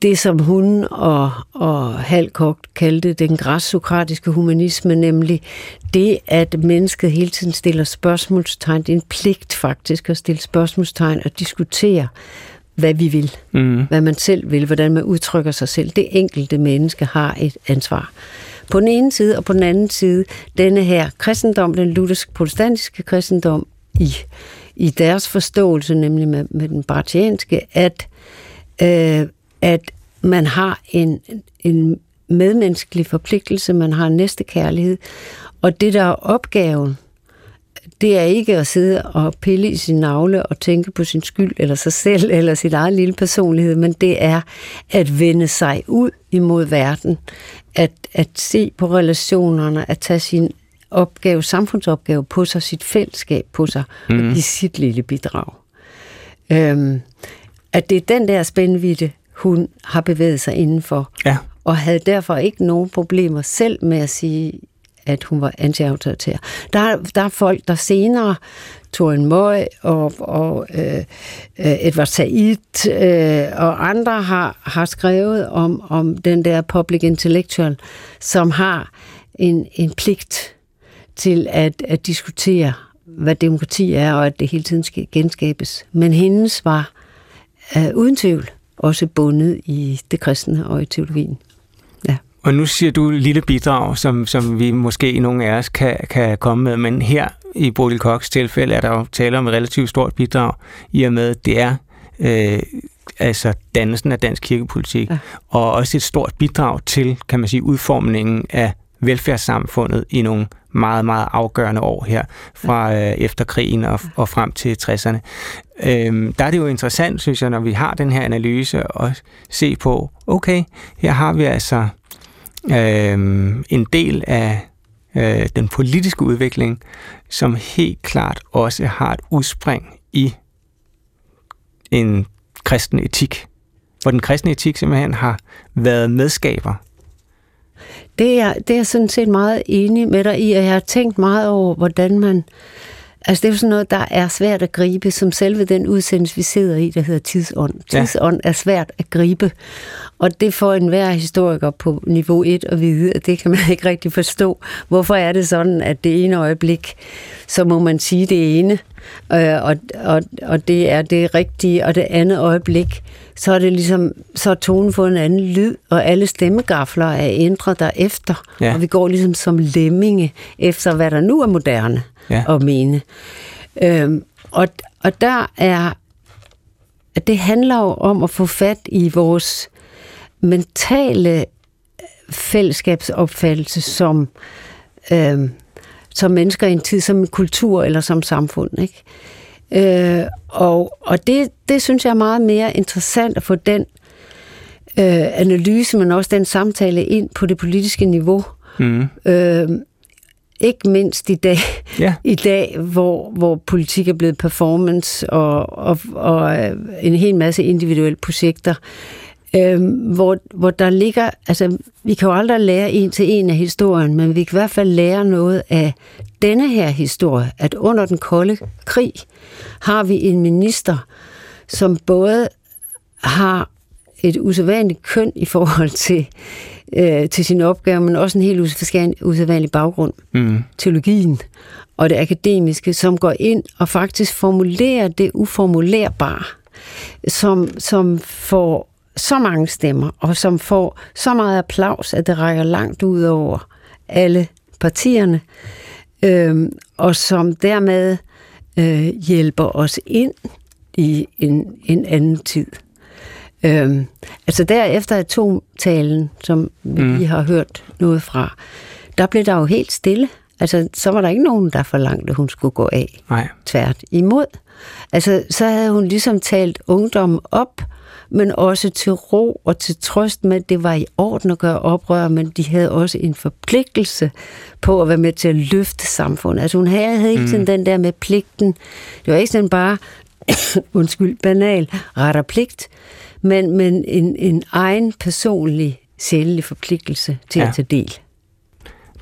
det, som hun og, og Halkok kaldte den græssokratiske humanisme, nemlig det, at mennesket hele tiden stiller spørgsmålstegn. Det er en pligt faktisk at stille spørgsmålstegn og diskutere, hvad vi vil, mm. hvad man selv vil, hvordan man udtrykker sig selv. Det enkelte menneske har et ansvar. På den ene side, og på den anden side, denne her kristendom, den luthersk-protestantiske kristendom, i, i deres forståelse, nemlig med, med den bartianske, at øh, at man har en, en medmenneskelig forpligtelse, man har en næste kærlighed, og det der er opgaven, det er ikke at sidde og pille i sin navle og tænke på sin skyld, eller sig selv, eller sit eget lille personlighed, men det er at vende sig ud imod verden, at, at se på relationerne, at tage sin opgave, samfundsopgave på sig, sit fællesskab på sig, mm. og give sit lille bidrag. Øhm, at det er den der spændvidde, hun har bevæget sig indenfor. Ja. Og havde derfor ikke nogen problemer selv med at sige, at hun var anti-autoritær. Der, der er folk, der senere, Torin Møg og, og øh, øh, Edward Said øh, og andre har, har skrevet om, om den der public intellectual, som har en, en pligt til at, at diskutere, hvad demokrati er, og at det hele tiden skal genskabes. Men hendes var er uden tvivl også bundet i det kristne og i teologien. Ja. Og nu siger du lille bidrag, som, som vi måske nogle af os kan, kan komme med, men her i Bodil Koks tilfælde er der jo tale om et relativt stort bidrag, i og med, at det er øh, altså dannelsen af dansk kirkepolitik, ja. og også et stort bidrag til, kan man sige, udformningen af velfærdssamfundet i nogle meget, meget afgørende år her, fra øh, efter krigen og, og frem til 60'erne. Øhm, der er det jo interessant, synes jeg, når vi har den her analyse, at se på, okay, her har vi altså øhm, en del af øh, den politiske udvikling, som helt klart også har et udspring i en kristen etik, hvor den kristne etik simpelthen har været medskaber. Det er, det er sådan set meget enig med dig i, og jeg har tænkt meget over, hvordan man... Altså det er jo sådan noget, der er svært at gribe, som selve den udsendelse, vi sidder i, der hedder tidsånd. Tidsånd ja. er svært at gribe, og det får enhver historiker på niveau 1 at vide, at det kan man ikke rigtig forstå. Hvorfor er det sådan, at det ene øjeblik, så må man sige det ene, øh, og, og, og det er det rigtige, og det andet øjeblik, så er det ligesom, så er tonen fået en anden lyd, og alle stemmegafler er ændret derefter, ja. og vi går ligesom som lemminge efter, hvad der nu er moderne ja. at mene. Øhm, og, og der er, det handler jo om at få fat i vores mentale fællesskabsopfattelse som, øh, som mennesker i en tid, som en kultur eller som samfund. Ikke? Øh, og og det, det synes jeg er meget mere interessant at få den øh, analyse, men også den samtale ind på det politiske niveau. Mm. Øh, ikke mindst i dag, ja. i dag hvor, hvor politik er blevet performance og, og, og øh, en hel masse individuelle projekter, øh, hvor, hvor der ligger, altså vi kan jo aldrig lære en til en af historien, men vi kan i hvert fald lære noget af denne her historie, at under den kolde krig har vi en minister, som både har et usædvanligt køn i forhold til, øh, til sin opgave, men også en helt usædvanlig baggrund. Mm. Teologien og det akademiske, som går ind og faktisk formulerer det uformulerbare, som, som får så mange stemmer, og som får så meget applaus, at det rækker langt ud over alle partierne, øh, og som dermed øh, hjælper os ind i en, en anden tid. Øhm, altså derefter atomtalen, som vi mm. har hørt noget fra, der blev der jo helt stille. Altså, så var der ikke nogen, der forlangte, at hun skulle gå af. Nej. Tvært imod. Altså, så havde hun ligesom talt ungdommen op, men også til ro og til trøst med, at det var i orden at gøre oprør, men de havde også en forpligtelse på at være med til at løfte samfundet. Altså hun havde hele tiden mm. den der med pligten. Det var ikke sådan bare, undskyld, banal ret og pligt, men, men en, en egen personlig, sjælelig forpligtelse til ja. at tage del.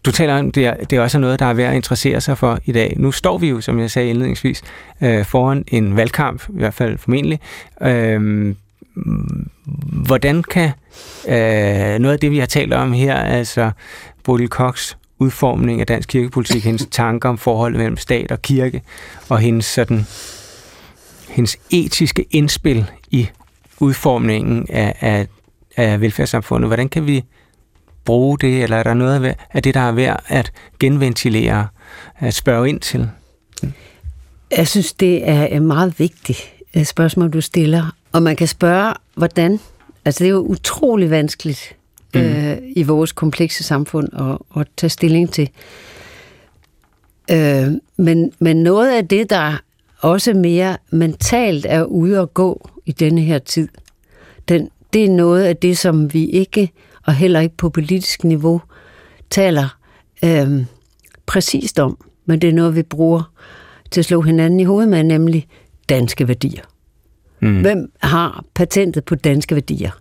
Du taler om, det er, det er også noget, der er værd at interessere sig for i dag. Nu står vi jo, som jeg sagde indledningsvis, øh, foran en valgkamp, i hvert fald formentlig. Øh, hvordan kan øh, noget af det, vi har talt om her, altså Bodil Cox udformning af dansk kirkepolitik, hendes tanker om forholdet mellem stat og kirke, og hendes, sådan, hendes etiske indspil i udformningen af, af, af velfærdssamfundet. Hvordan kan vi bruge det, eller er der noget af det, der er værd at genventilere, at spørge ind til? Jeg synes, det er et meget vigtigt øh, spørgsmål, du stiller. Og man kan spørge, hvordan? Altså, det er jo utrolig vanskeligt mm. øh, i vores komplekse samfund at, at tage stilling til. Øh, men, men noget af det, der også mere mentalt er ude at gå i denne her tid, den, det er noget af det, som vi ikke, og heller ikke på politisk niveau, taler øh, præcist om. Men det er noget, vi bruger til at slå hinanden i hovedet med, nemlig danske værdier. Mm. Hvem har patentet på danske værdier?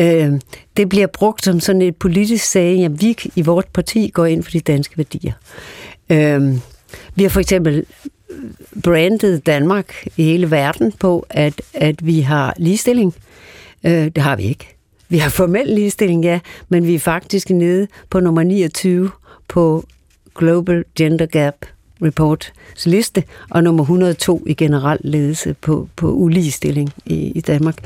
Øh, det bliver brugt som sådan et politisk sag, at vi i vores parti går ind for de danske værdier. Øh, vi har for eksempel brandet Danmark i hele verden på, at, at vi har ligestilling. Øh, det har vi ikke. Vi har formel ligestilling, ja, men vi er faktisk nede på nummer 29 på Global Gender Gap Reports liste, og nummer 102 i generel ledelse på, på uligestilling i, i Danmark.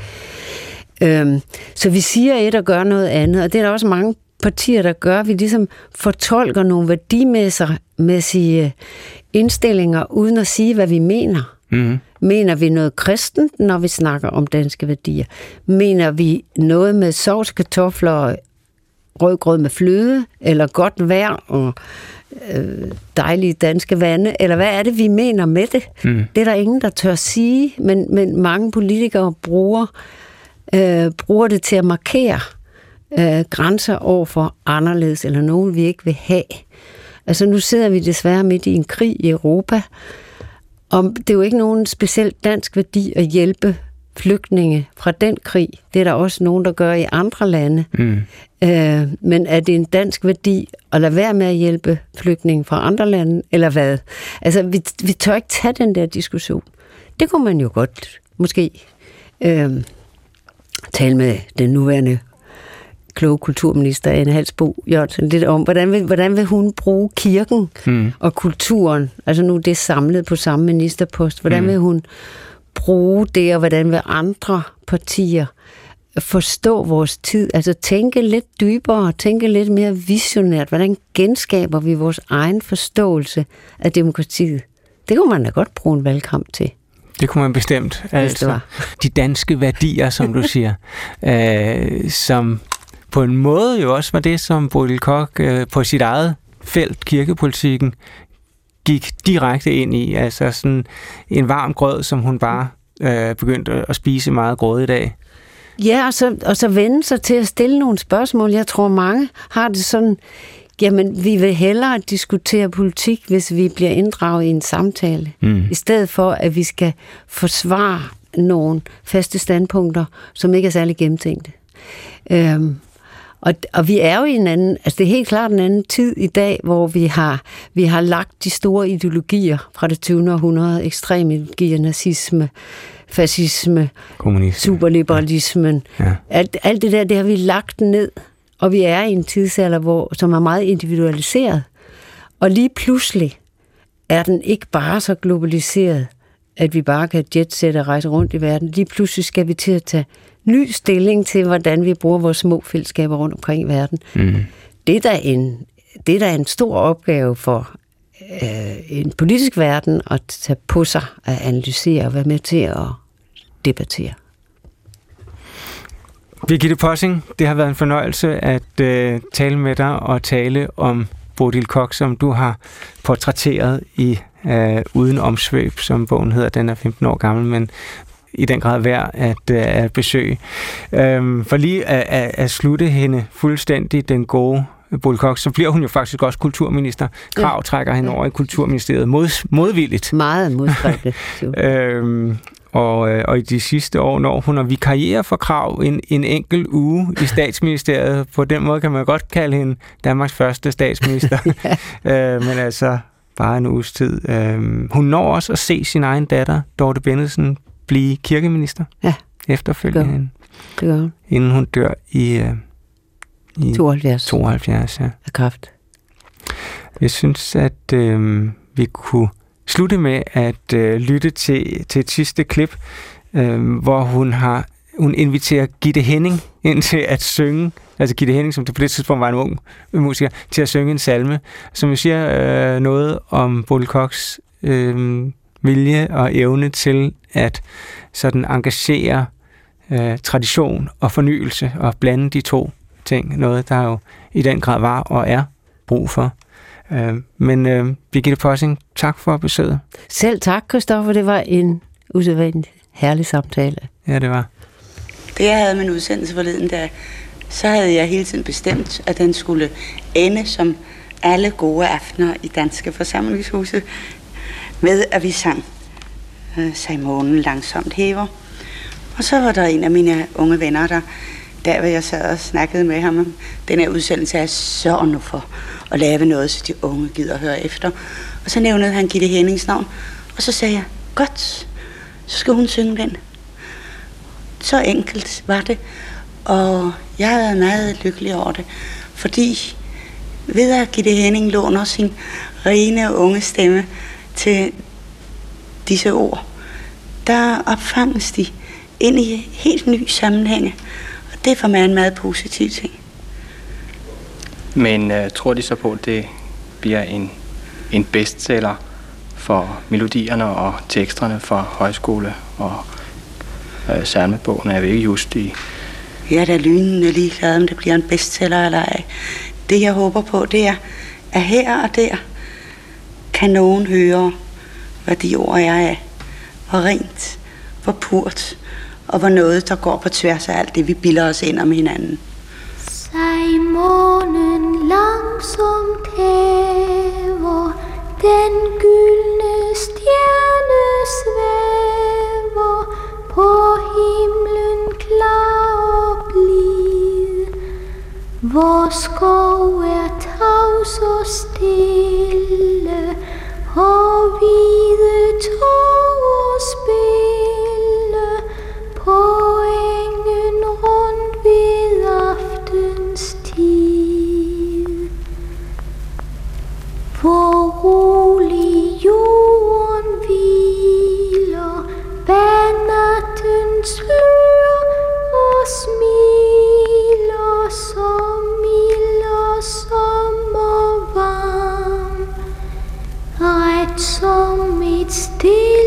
Øhm, så vi siger et og gør noget andet, og det er der også mange partier, der gør. Vi ligesom fortolker nogle værdimæssige indstillinger, uden at sige, hvad vi mener. Mm. Mener vi noget kristent, når vi snakker om danske værdier? Mener vi noget med sovs, kartofler og rødgrød med fløde, eller godt vejr og øh, dejlige danske vande, eller hvad er det, vi mener med det? Mm. Det er der ingen, der tør sige, men, men mange politikere bruger, øh, bruger det til at markere øh, grænser over for anderledes, eller nogen, vi ikke vil have. Altså nu sidder vi desværre midt i en krig i Europa, og det er jo ikke nogen specielt dansk værdi at hjælpe flygtninge fra den krig. Det er der også nogen, der gør i andre lande. Mm. Øh, men er det en dansk værdi at lade være med at hjælpe flygtninge fra andre lande, eller hvad? Altså, vi, vi tør ikke tage den der diskussion. Det kunne man jo godt måske øh, tale med den nuværende kloge kulturminister Anne Halsbo Jørgensen lidt om, hvordan vil, hvordan vil hun bruge kirken mm. og kulturen, altså nu det er samlet på samme ministerpost, hvordan mm. vil hun bruge det, og hvordan vil andre partier forstå vores tid, altså tænke lidt dybere, tænke lidt mere visionært, hvordan genskaber vi vores egen forståelse af demokratiet. Det kunne man da godt bruge en valgkamp til. Det kunne man bestemt. Altså, de danske værdier, som du siger, øh, som på en måde jo også var det, som Bodil Koch øh, på sit eget felt, kirkepolitikken, gik direkte ind i. Altså sådan en varm grød, som hun bare øh, begyndte at spise meget grød i dag. Ja, og så, og så vende sig til at stille nogle spørgsmål. Jeg tror, mange har det sådan, jamen, vi vil hellere diskutere politik, hvis vi bliver inddraget i en samtale, mm. i stedet for, at vi skal forsvare nogle faste standpunkter, som ikke er særlig gennemtænkte. Øhm, og, og vi er jo i en anden, altså det er helt klart en anden tid i dag, hvor vi har, vi har lagt de store ideologier fra det 20. århundrede, ekstreme ideologier, nazisme, fascisme, Kommunisme. superliberalismen. Ja. Ja. Alt, alt det der, det har vi lagt ned, og vi er i en tidsalder, hvor, som er meget individualiseret. Og lige pludselig er den ikke bare så globaliseret, at vi bare kan jetsætte og rejse rundt i verden. Lige pludselig skal vi til at tage ny stilling til, hvordan vi bruger vores små fællesskaber rundt omkring i verden. Mm. Det, er da en, det er da en stor opgave for øh, en politisk verden at tage på sig at analysere og være med til at debattere. Birgitte Possing, det har været en fornøjelse at øh, tale med dig og tale om Bodil Koch, som du har portrætteret i øh, Uden Omsvøb, som bogen hedder. Den er 15 år gammel, men i den grad værd at, øh, at besøge. Øhm, for lige at, at, at slutte hende fuldstændig den gode Bodil Koch, så bliver hun jo faktisk også kulturminister. Krav ja. trækker hende over i Kulturministeriet mod, modvilligt. Meget modvilligt. øhm, og, øh, og i de sidste år, når hun har vikarieret for krav en, en enkelt uge i statsministeriet, på den måde kan man godt kalde hende Danmarks første statsminister. ja. øh, men altså, bare en uges tid. Øh, hun når også at se sin egen datter, Dorte Bennedsen, blive kirkeminister. Ja. Efterfølgende. Det gør hun. Inden hun dør i, øh, i 72. 72, ja. Af kraft. Jeg synes, at øh, vi kunne slutte med at øh, lytte til, til et sidste klip, øh, hvor hun har hun inviterer Gitte Henning ind til at synge, altså Gitte Henning, som på det tidspunkt var en ung musiker, til at synge en salme, som jo siger øh, noget om Bodil Cox øh, vilje og evne til at sådan engagere øh, tradition og fornyelse og blande de to ting. Noget, der jo i den grad var og er brug for. Øh, men øh, Birgitte Possing, tak for besøget. Selv tak, Christoffer. Det var en usædvanlig herlig samtale. Ja, det var. Det jeg havde min udsendelse forleden, der, så havde jeg hele tiden bestemt, at den skulle ende som alle gode aftener i Danske Forsamlingshuse med, at vi sang øh, sig månen langsomt hæver. Og så var der en af mine unge venner, der der hvor jeg sad og snakkede med ham om den her udsendelse, jeg sørger nu for at lave noget, så de unge gider at høre efter. Og så nævnede han Gitte Hennings navn, og så sagde jeg, godt, så skal hun synge den. Så enkelt var det, og jeg har været meget lykkelig over det, fordi ved at Gitte Henning låner sin rene unge stemme til disse ord, der opfanges de ind i helt ny sammenhænge. Og det er for mig en meget positiv ting. Men uh, tror de så på, at det bliver en, en bestseller for melodierne og teksterne for højskole og uh, salmebogen? Er vi ikke just i... Jeg er da lynende ligeglad, om det bliver en bestseller eller ej. Det jeg håber på, det er, at her og der kan nogen høre, hvad de ord er af. Hvor rent, hvor purt, og hvor noget, der går på tværs af alt det, vi bilder os ind om hinanden. Sig månen langsomt hæver, den gyldne stjerne svæver på himlen klar. Hvor skov er tavs og stille, og hvide tårer spille på engen rundt ved aftens tid. Hvor rolig sommervarm, ret som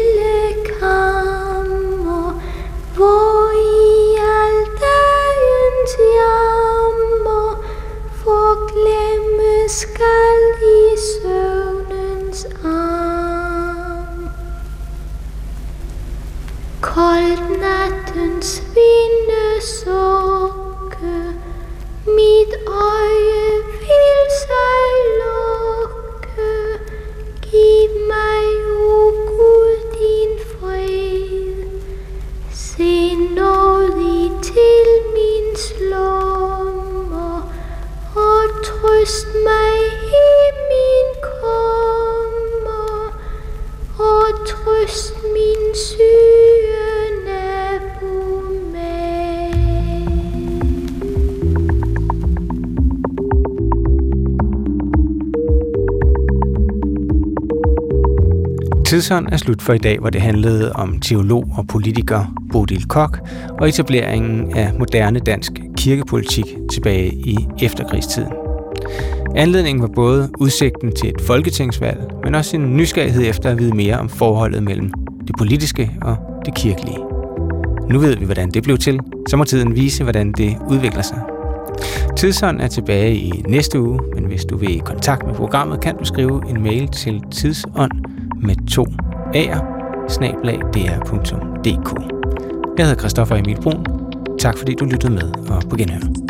Tidshånd er slut for i dag, hvor det handlede om teolog og politiker Bodil Kok og etableringen af moderne dansk kirkepolitik tilbage i efterkrigstiden. Anledningen var både udsigten til et folketingsvalg, men også en nysgerrighed efter at vide mere om forholdet mellem det politiske og det kirkelige. Nu ved vi, hvordan det blev til, så må tiden vise, hvordan det udvikler sig. Tidsånd er tilbage i næste uge, men hvis du vil i kontakt med programmet, kan du skrive en mail til tidsånd med to ager Jeg hedder Christoffer Emil Brun. Tak fordi du lyttede med, og på genhør.